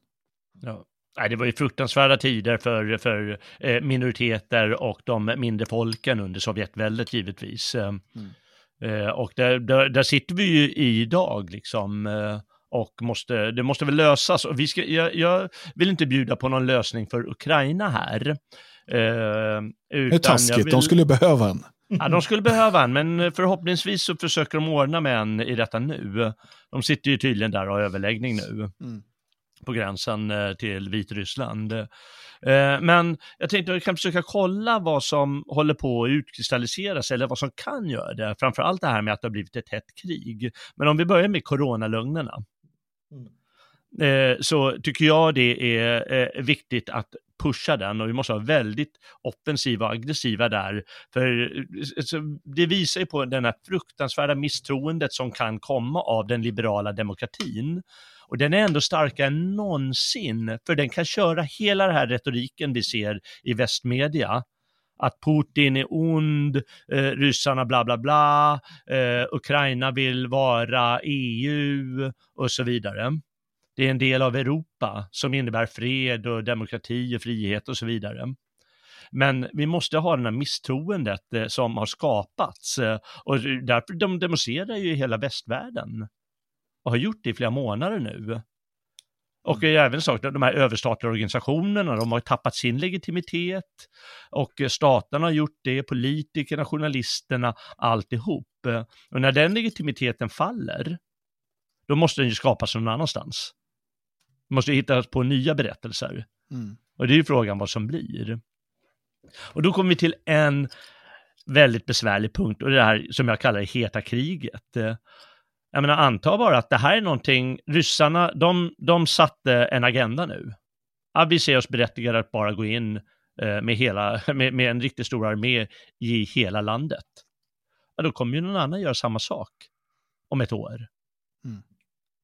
Ja. Nej, det var ju fruktansvärda tider för, för eh, minoriteter och de mindre folken under Sovjetväldet givetvis. Eh, mm. Eh, och där, där, där, sitter vi ju idag liksom och måste, det måste väl lösas. Och vi ska, jag, jag vill inte bjuda på någon lösning för Ukraina här. Eh, det är taskigt, vill... de skulle behöva en. Ja, de skulle behöva en, men förhoppningsvis så försöker de ordna med en i detta nu. De sitter ju tydligen där och har överläggning nu. Mm. på gränsen eh, till Vitryssland. Eh, men jag tänkte att vi kan försöka kolla vad som håller på att utkristalliseras eller vad som kan göra det. Framförallt det här med att det har blivit ett hett krig. Men om vi börjar med coronalugnerna. Mm. Eh, så tycker jag det är viktigt att pusha den och vi måste vara väldigt offensiva och aggressiva där. För eh, det visar ju på den här fruktansvärda misstroendet som kan komma av den liberala demokratin. Och den är ändå starkare än någonsin, för den kan köra hela den här retoriken vi ser i västmedia att Putin är ond, eh, ryssarna bla bla bla, eh, Ukraina vill vara EU och så vidare. Det är en del av Europa som innebär fred och demokrati och frihet och så vidare. Men vi måste ha det här misstroendet eh, som har skapats eh, och därför de demonstrerar ju i hela västvärlden och har gjort det i flera månader nu. Och mm. även så de här överstatliga organisationerna, de har tappat sin legitimitet och staterna har gjort det, politikerna, journalisterna, alltihop. Och när den legitimiteten faller, då måste den ju skapas någon annanstans måste hitta på nya berättelser. Mm. Och det är ju frågan vad som blir. Och då kommer vi till en väldigt besvärlig punkt och det här som jag kallar det heta kriget. Jag menar, anta bara att det här är någonting, ryssarna, de, de satte en agenda nu. Ja, vi ser oss berättigade att bara gå in eh, med, hela, med, med en riktigt stor armé i hela landet. Ja, då kommer ju någon annan göra samma sak om ett år.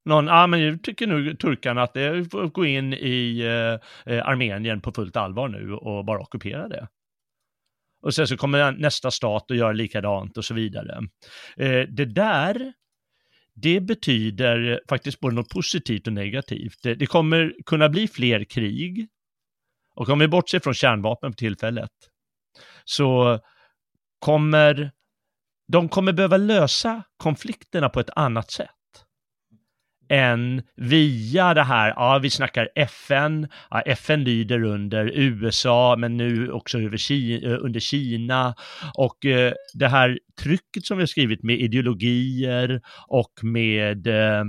Någon, ja ah, men nu tycker nu turkarna att det får gå in i eh, eh, Armenien på fullt allvar nu och bara ockupera det. Och sen så kommer nästa stat att göra likadant och så vidare. Eh, det där, det betyder faktiskt både något positivt och negativt. Det, det kommer kunna bli fler krig. Och om vi bortser från kärnvapen för tillfället, så kommer de kommer behöva lösa konflikterna på ett annat sätt än via det här, ja vi snackar FN, ja, FN lyder under USA men nu också över Kina, eh, under Kina. Och eh, det här trycket som vi har skrivit med ideologier och med eh,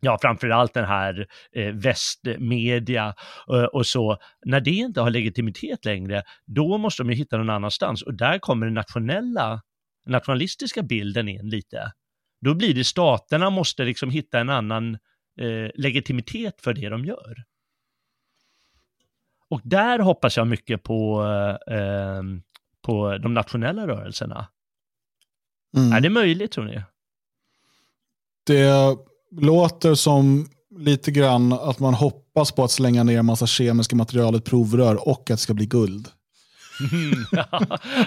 ja, framförallt den här eh, västmedia eh, och så, när det inte har legitimitet längre, då måste de ju hitta någon annanstans. Och där kommer den nationella, nationalistiska bilden in lite. Då blir det staterna måste liksom hitta en annan eh, legitimitet för det de gör. Och där hoppas jag mycket på, eh, på de nationella rörelserna. Mm. Är det möjligt tror ni? Det låter som lite grann att man hoppas på att slänga ner massa kemiska material i provrör och att det ska bli guld. Mm,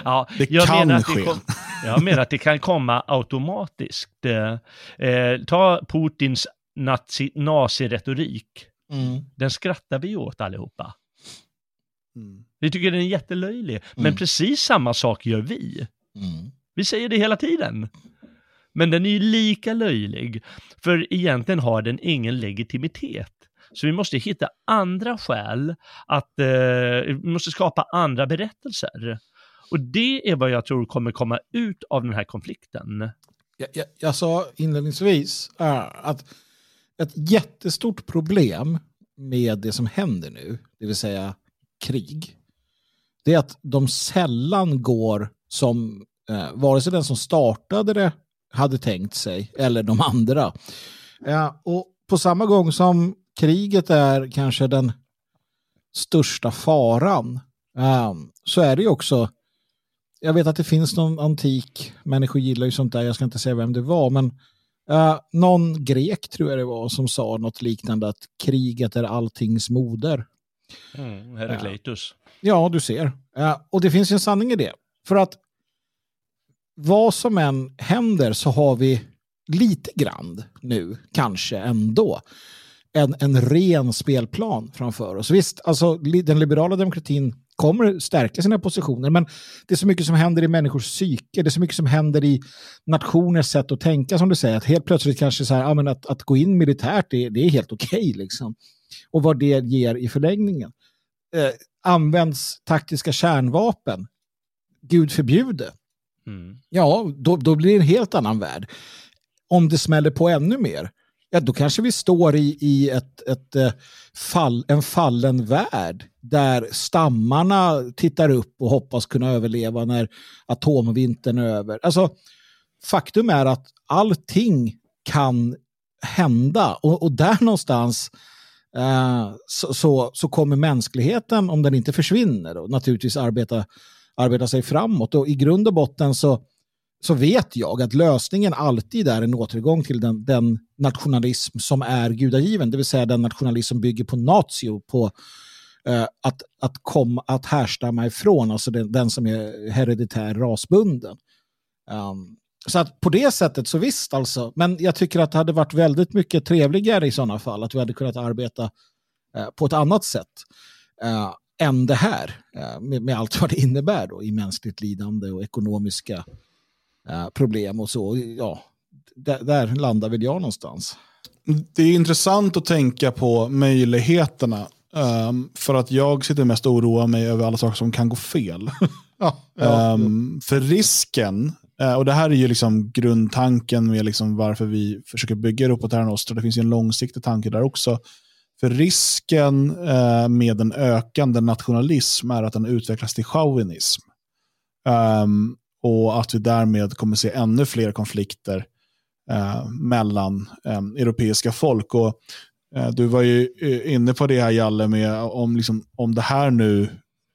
ja, det kan ske. Det kom, jag menar att det kan komma automatiskt. Eh, ta Putins nazi, naziretorik. Mm. Den skrattar vi åt allihopa. Mm. Vi tycker den är jättelöjlig, men mm. precis samma sak gör vi. Mm. Vi säger det hela tiden. Men den är ju lika löjlig, för egentligen har den ingen legitimitet. Så vi måste hitta andra skäl att, eh, vi måste skapa andra berättelser. Och det är vad jag tror kommer komma ut av den här konflikten. Jag, jag, jag sa inledningsvis äh, att ett jättestort problem med det som händer nu, det vill säga krig, det är att de sällan går som eh, vare sig den som startade det hade tänkt sig eller de andra. Eh, och på samma gång som kriget är kanske den största faran um, så är det ju också jag vet att det finns någon antik, människor gillar ju sånt där, jag ska inte säga vem det var, men uh, någon grek tror jag det var som sa något liknande att kriget är alltings moder. Mm, Herakleitus. Uh, ja, du ser. Uh, och det finns ju en sanning i det. För att vad som än händer så har vi lite grann nu, kanske ändå, en, en ren spelplan framför oss. Visst, alltså den liberala demokratin kommer stärka sina positioner, men det är så mycket som händer i människors psyke, det är så mycket som händer i nationers sätt att tänka, som du säger, att helt plötsligt kanske så här, ja, att, att gå in militärt, det, det är helt okej okay, liksom. Och vad det ger i förlängningen. Eh, används taktiska kärnvapen, Gud förbjude, Mm. Ja, då, då blir det en helt annan värld. Om det smäller på ännu mer, ja, då kanske vi står i, i ett, ett, eh, fall, en fallen värld där stammarna tittar upp och hoppas kunna överleva när atomvintern är över. Alltså, faktum är att allting kan hända och, och där någonstans eh, så, så, så, kommer mänskligheten, om den inte försvinner, då, naturligtvis arbeta arbeta sig framåt. Och i grund och botten så, så vet jag att lösningen alltid är en återgång till den, den nationalism som är gudagiven, det vill säga den nationalism som bygger på natio, på eh, att, att, komma, att härstamma ifrån, alltså den, den som är hereditär rasbunden. Um, så att på det sättet så visst alltså, men jag tycker att det hade varit väldigt mycket trevligare i sådana fall, att vi hade kunnat arbeta eh, på ett annat sätt. Eh, än det här eh, med, med, allt vad det innebär då, i mänskligt lidande och ekonomiska uh, problem och så. Ja, där, landar väl jag någonstans. Det är intressant att tänka på möjligheterna. Um, för att jag sitter mest och oroar mig över alla saker som kan gå fel. ja, ja, um, för risken, uh, och det här är ju liksom grundtanken med liksom varför vi försöker bygga Europa Terra Nostra. Det finns ju en långsiktig tanke där också. För risken eh, med en ökande nationalism är att den utvecklas till chauvinism. Um, och att vi därmed kommer se ännu fler konflikter eh, mellan eh, europeiska folk. Och, eh, du var ju eh, inne på det här, Jalle, med om, liksom, om det här nu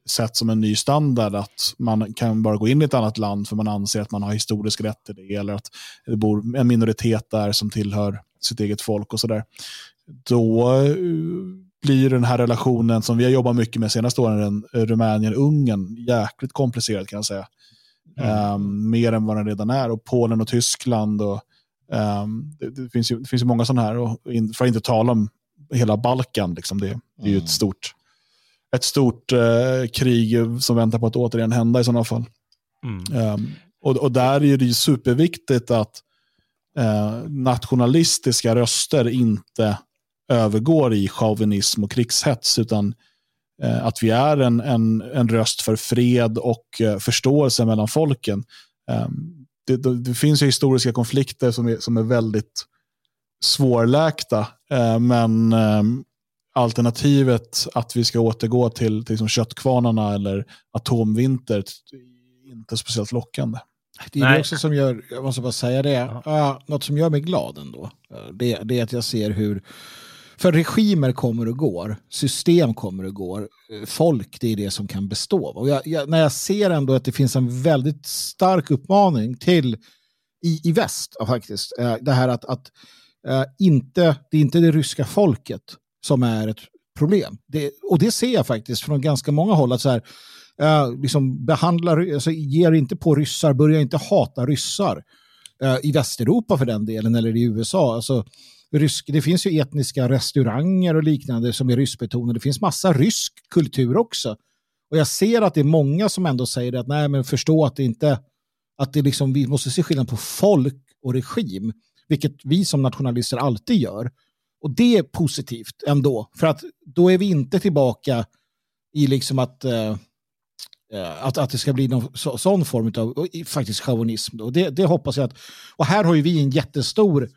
sätts som en ny standard, att man kan bara gå in i ett annat land för man anser att man har historisk rätt till det, eller att det bor en minoritet där som tillhör sitt eget folk och sådär då eh, blir den här relationen som vi har jobbat mycket med senaste åren, Rumänien-Ungern, jäkligt komplicerad kan jag säga. Mm. Um, mer än vad den redan är. Och Polen och Tyskland. Och, um, det, det, finns ju, det finns ju många sådana här. Och in, för att inte tala om hela Balkan. Liksom det, det är ju ett mm. stort, ett stort uh, krig som väntar på att återigen hända i sådana fall. Mm. Um, och, och där är det ju superviktigt att uh, nationalistiska röster inte övergår i chauvinism och krigshets, utan att vi är en, en, en röst för fred och eh, förståelse mellan folken. Eh, det, det, det, finns ju historiska konflikter som är, som är väldigt svårläkta. Eh, men eh, alternativet att vi ska återgå till, till liksom köttkvarnarna eller atomvinter är inte speciellt lockande. Det är Nej. det också som gör, jag måste bara säga det, ja. något som gör mig glad ändå. Det, det är att jag ser hur, för regimer kommer och går, system kommer och går, folk det är det som kan bestå. Och jag, jag, när jag ser ändå att det finns en väldigt stark uppmaning till i, i väst faktiskt, eh, det här att, att eh, inte, det är inte det ryska folket som är ett problem. Det, och det ser jag faktiskt från ganska många håll. att så här, uh, liksom behandlar, alltså, ger inte på ryssar, börjar inte hata ryssar. Uh, I Västeuropa för den delen, eller i USA. Alltså, rysk, det finns ju etniska restauranger och liknande som är ryskbetonade. Det finns massa rysk kultur också. Och jag ser att det är många som ändå säger att nej men förstå att det inte att det liksom, vi måste se skillnad på folk och regim, vilket vi som nationalister alltid gör. Och det är positivt ändå, för att då är vi inte tillbaka i liksom att, eh, eh att, att det ska bli någon så, sån form av faktiskt chauvinism. Det, det hoppas jag att, och här har ju vi en jättestor,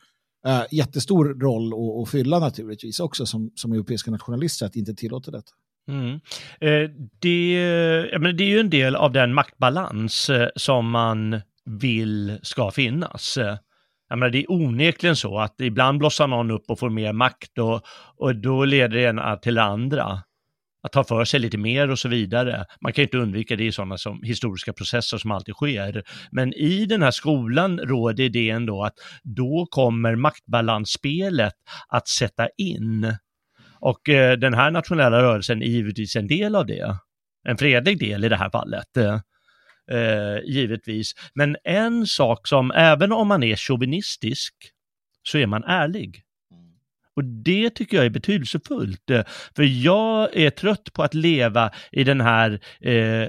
uh, jättestor roll att, att fylla naturligtvis också som, som europeiska nationalister, att inte tillåta detta. Mm. Eh, det, ja, men det är ju en del av den maktbalans eh, som man vill ska finnas. Jag menar, det är onekligen så att ibland blossar någon upp och får mer makt och, och då leder det ena till det andra. Att ta för sig lite mer och så vidare. Man kan inte undvika det i sådana som historiska processer som alltid sker. Men i den här skolan råder idén då att då kommer maktbalansspelet att sätta in. Och eh, den här nationella rörelsen är givetvis en del av det. En fredlig del i det här fallet eh, eh givetvis. Men en sak som, även om man är chauvinistisk, så är man ärlig. Och det tycker jag är betydelsefullt. Eh, för jag är trött på att leva i den här eh, eh,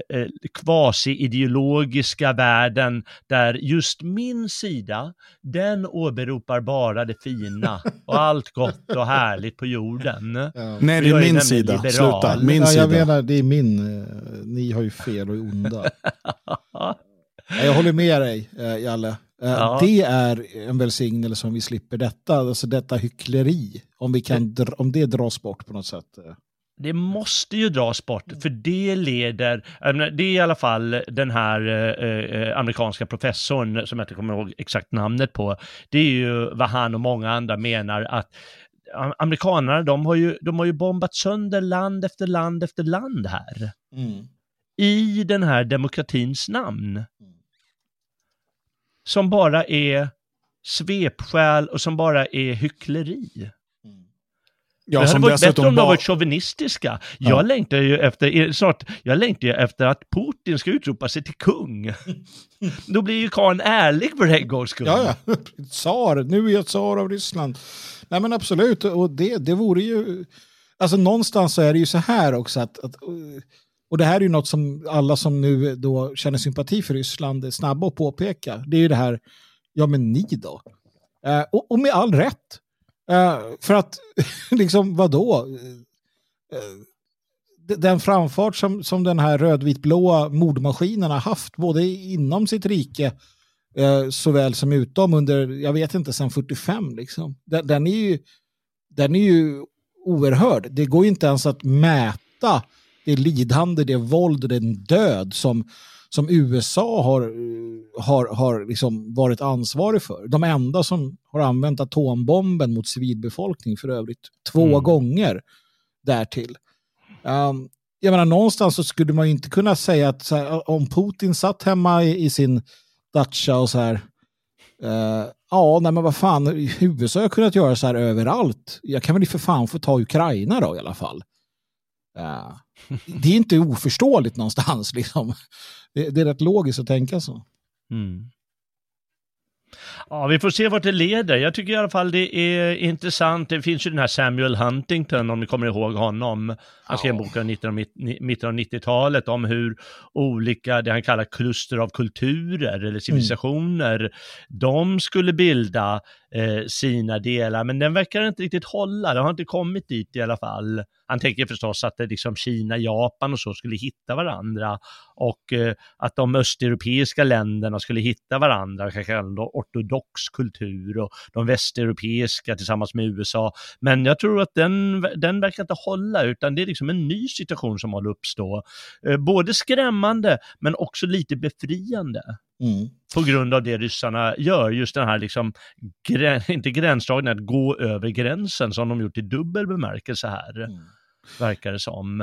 kvasi-ideologiska världen där just min sida, den åberopar bara det fina och allt gott och härligt på jorden. Ja. Nej, det är min sida. Liberal. Sluta, min ja, sida. Jag menar, det är min. Eh, ni har ju fel och är onda. jag håller med dig, Jalle. Eh, ja. Det är en välsignelse om vi slipper detta, alltså detta hyckleri. Om, vi kan, om det dras bort på något sätt. Eh. Det måste ju dras bort, för det leder, det är i alla fall den här eh, amerikanska professorn, som jag inte kommer ihåg exakt namnet på, det är ju vad han och många andra menar att amerikanerna, de har ju, de har ju bombat sönder land efter land efter land här. Mm. I den här demokratins namn. Mm som bara är svepskäl och som bara är hyckleri. Ja, det hade varit bättre om de varit chauvinistiska. Ja. Jag längtar ju efter, snart, jag längtar ju efter att Putin ska utropa sig till kung. Då blir ju karln ärlig för en gångs skull. Ja, ja. Tsar, nu är jag tsar av Ryssland. Nej men absolut, och det, det vore ju... Alltså någonstans så är det ju så här också att, att och det här är ju något som alla som nu då känner sympati för Ryssland är snabba att påpeka. Det är ju det här, ja men ni då? Eh, och, och, med all rätt. Eh, för att, liksom vadå? Eh, eh, den framfart som, som den här rödvitblåa mordmaskinen har haft, både inom sitt rike eh, såväl som utom under, jag vet inte, sedan 45 liksom. Den, den, är ju, den är ju oerhörd. Det går ju inte ens att mäta det lidande, det våld, det är en död som, som USA har, har, har liksom varit ansvarig för. De enda som har använt atombomben mot civilbefolkning för övrigt två mm. gånger därtill. Um, jag menar, någonstans så skulle man inte kunna säga att här, om Putin satt hemma i, i sin dacha och så här uh, ja, nej men vad fan, USA har kunnat göra så här överallt. Jag kan väl för fan få ta Ukraina då i alla fall. Uh, det är inte oförståeligt någonstans. Liksom. Det, det är rätt logiskt att tänka så. Mm. Ja, vi får se vart det leder. Jag tycker i alla fall det är intressant. Det finns ju den här Samuel Huntington, om ni kommer ihåg honom. Han skrev en bok i mitten av 90-talet om hur olika, det han kallar kluster av kulturer eller civilisationer, mm. de skulle bilda eh, sina delar, men den verkar inte riktigt hålla. Den har inte kommit dit i alla fall. Han tänker förstås att det liksom Kina, Japan och så skulle hitta varandra och eh, att de östeuropeiska länderna skulle hitta varandra, kanske en ortodox kultur och de västeuropeiska tillsammans med USA. Men jag tror att den, den verkar inte hålla, utan det är liksom en ny situation som håller uppstå. Eh, både skrämmande, men också lite befriande. Mm. På grund av det ryssarna gör, just den här liksom, grä, inte gränsdragningen, att gå över gränsen som de gjort i dubbel bemärkelse här, mm. verkar det som.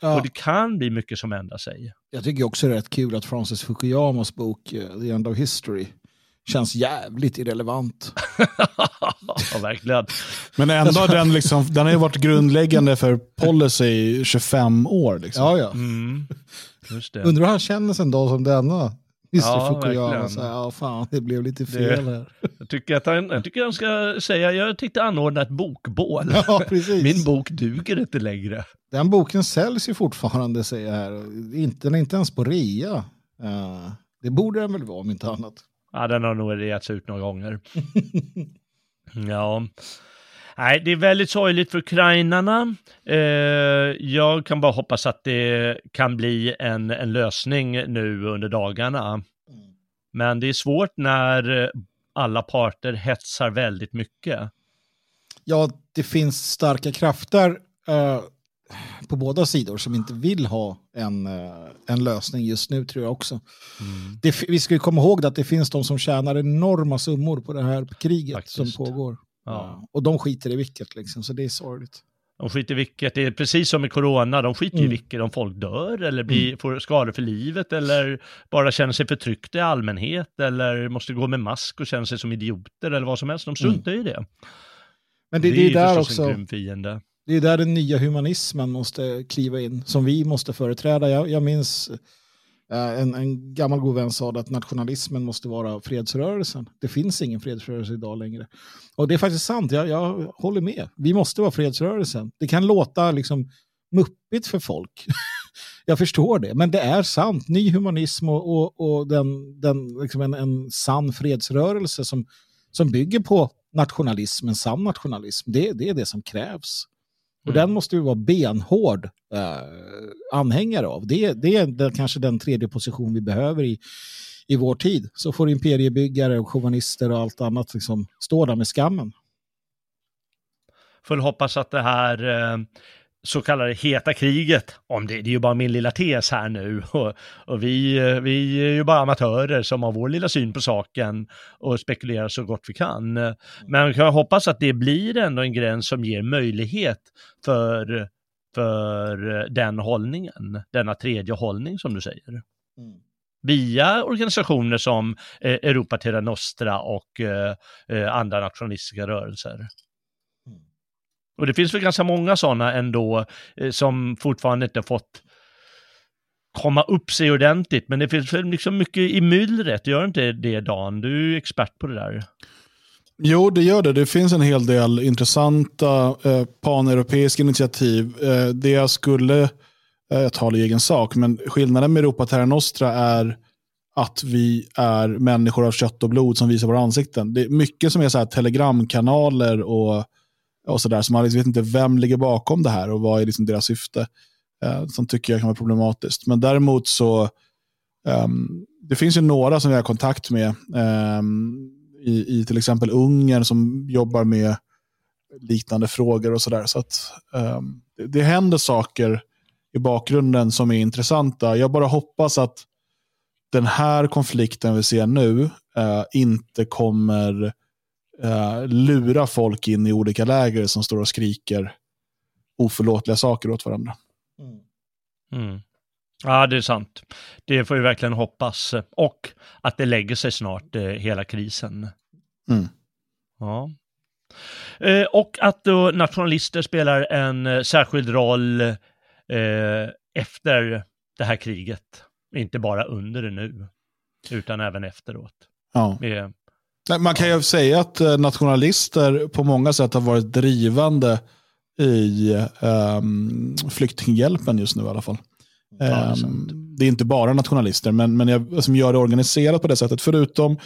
Ja. Och det kan bli mycket som ändrar sig. Jag tycker också det är rätt kul att Francis Fukuyamas bok eh, The End of History känns jävligt irrelevant. ja, verkligen. Men ändå, den, liksom, den har ju varit grundläggande för policy i 25 år. Liksom. Ja, ja. Mm. Undrar hur han känner sig en dag som denna. Mr ja, Fukuyama säger, ja fan det blev lite fel här. Jag tycker att han, jag tycker han ska säga, jag tänkte anordna ett bokbål. Ja, precis. Min bok duger inte längre. Den boken säljs ju fortfarande säger jag här. den är inte ens på rea. Uh, det borde den väl vara om inte annat. Ja, den har nog reats ut några gånger. ja. Nej, det är väldigt sorgligt för ukrainarna. Eh, jag kan bara hoppas att det kan bli en, en lösning nu under dagarna. Men det är svårt när alla parter hetsar väldigt mycket. Ja, det finns starka krafter eh, på båda sidor som inte vill ha en, eh, en lösning just nu tror jag också. Mm. Det, vi ska komma ihåg att det finns de som tjänar enorma summor på det här kriget Faktiskt. som pågår. Ja. Och de skiter i vilket, liksom, så det är sorgligt. De skiter i vilket, det är precis som med corona, de skiter mm. i vilket, om folk dör eller blir, mm. får skador för livet eller bara känner sig förtryckta i allmänhet eller måste gå med mask och känner sig som idioter eller vad som helst, de struntar mm. i det. Men det, det, det är där också, en fiende. Det är där den nya humanismen måste kliva in, som vi måste företräda. Jag, jag minns Eh, Eh, en, en gammal god vän sa att nationalismen måste vara fredsrörelsen. Det finns ingen fredsrörelse idag längre. Och det är faktiskt sant, jag, jag håller med. Vi måste vara fredsrörelsen. Det kan låta liksom muppigt för folk. jag förstår det, men det är sant. Ny humanism och, och, och den, den, liksom en, en sann fredsrörelse som, som bygger på nationalism, en sann nationalism, det, det är det som krävs. Och mm. den måste vi vara benhård eh, anhängare av. Det, det är den, kanske den tredje position vi behöver i, i vår tid. Så får imperiebyggare och chauvinister och allt annat liksom stå där med skammen. Får hoppas att det här eh, så kallade heta kriget, om det, det är ju bara min lilla tes här nu, och, och, vi, vi är ju bara amatörer som har vår lilla syn på saken och spekulerar så gott vi kan. Men kan hoppas att det blir ändå en gräns som ger möjlighet för, för den hållningen, denna tredje hållning som du säger. Mm. Via organisationer som eh, Europa Terra Nostra och eh, eh andra nationalistiska rörelser. Och det finns väl ganska många sådana ändå eh, som fortfarande inte fått komma upp sig ordentligt. Men det finns väl liksom mycket i myllret, gör inte det Dan? Du är ju expert på det där. Jo, det gör det. Det finns en hel del intressanta eh, paneuropeiska initiativ. Eh, det jag skulle, eh, jag talar i egen sak, men skillnaden med Europa Terra Nostra är att vi är människor av kött och blod som visar våra ansikten. Det är mycket som är så här telegramkanaler och och sådär. Så man liksom vet inte vem ligger bakom det här och vad är liksom deras syfte. Eh, som tycker jag kan vara problematiskt. Men däremot så, um, det finns ju några som vi har kontakt med um, i, i till exempel Ungern som jobbar med liknande frågor och sådär. Så att um, det, det händer saker i bakgrunden som är intressanta. Jag bara hoppas att den här konflikten vi ser nu eh, inte kommer uh, lura folk in i olika läger som står och skriker oförlåtliga saker åt varandra. Mm. Mm. Ja, det är sant. Det får vi verkligen hoppas. Och att det lägger sig snart, eh, hela krisen. Mm. Ja. Eh, och att då nationalister spelar en eh, särskild roll eh, efter det här kriget. Inte bara under det nu, utan även efteråt. Ja. Med man kan ju säga att eh, nationalister på många sätt har varit drivande i um, flyktinghjälpen just nu i alla fall. Ja, um, det är inte bara nationalister, men, men jag, som gör det organiserat på det sättet. Förutom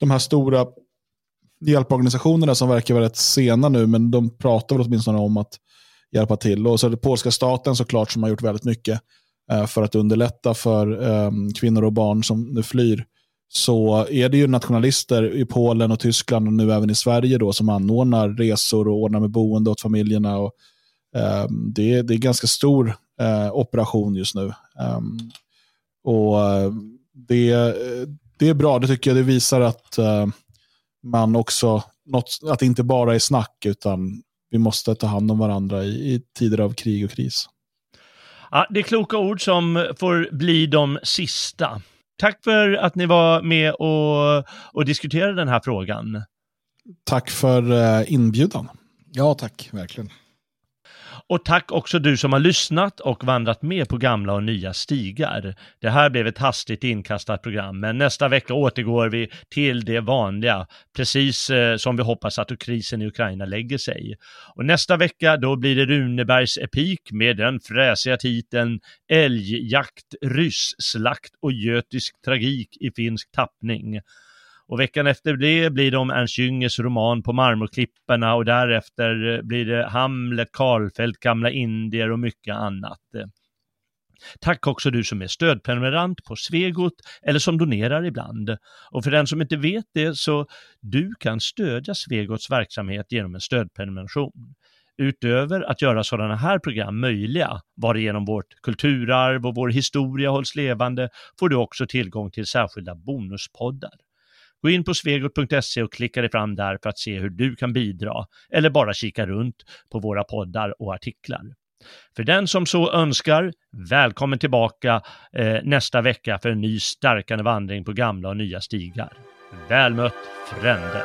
de här stora hjälporganisationerna som verkar vara rätt sena nu, men de pratar väl åtminstone om att hjälpa till. Och så är det polska staten såklart som har gjort väldigt mycket eh, för att underlätta för eh, kvinnor och barn som nu flyr. Så är det ju nationalister i Polen och Tyskland och nu även i Sverige då som anordnar resor och ordnar med boende åt familjerna. Och, eh, det, är, det är ganska stor eh, operation just nu. Ehm, och eh, det, eh, det är bra, det tycker jag. Det visar att eh, man också, något, att det inte bara är snack, utan vi måste ta hand om varandra i, i tider av krig och kris. Ja, det är kloka ord som får bli de sista. Tack för att ni var med och, och diskuterade den här frågan. Tack för uh, inbjudan. Ja, tack, verkligen. Och tack också du som har lyssnat och vandrat med på gamla och nya stigar. Det här blev ett hastigt inkastat program, men nästa vecka återgår vi till det vanliga, precis eh, som vi hoppas att krisen i Ukraina lägger sig. Och nästa vecka då blir det Runebergs epik med den fräsiga titeln Älgjakt, ryss-slakt och götisk tragik i finsk tappning. Och veckan efter det blir det om Ernst Jüngers roman På marmorklipporna och därefter eh, blir det Hamlet, Karlfeldt, Gamla Indier och mycket annat. Tack också du som är stödprenumerant på Svegot eller som donerar ibland. Och för den som inte vet det så du kan stödja Svegots verksamhet genom en stödprenumeration. Utöver att göra sådana här program möjliga, varigenom vårt kulturarv och vår historia hålls levande, får du också tillgång till särskilda bonuspoddar. Gå in på svegot.se och klicka dig fram där för att se hur du kan bidra eller bara kika runt på våra poddar och artiklar. För den som så önskar, välkommen tillbaka eh, nästa vecka för en ny stärkande vandring på gamla och nya stigar. Väl mött, frände!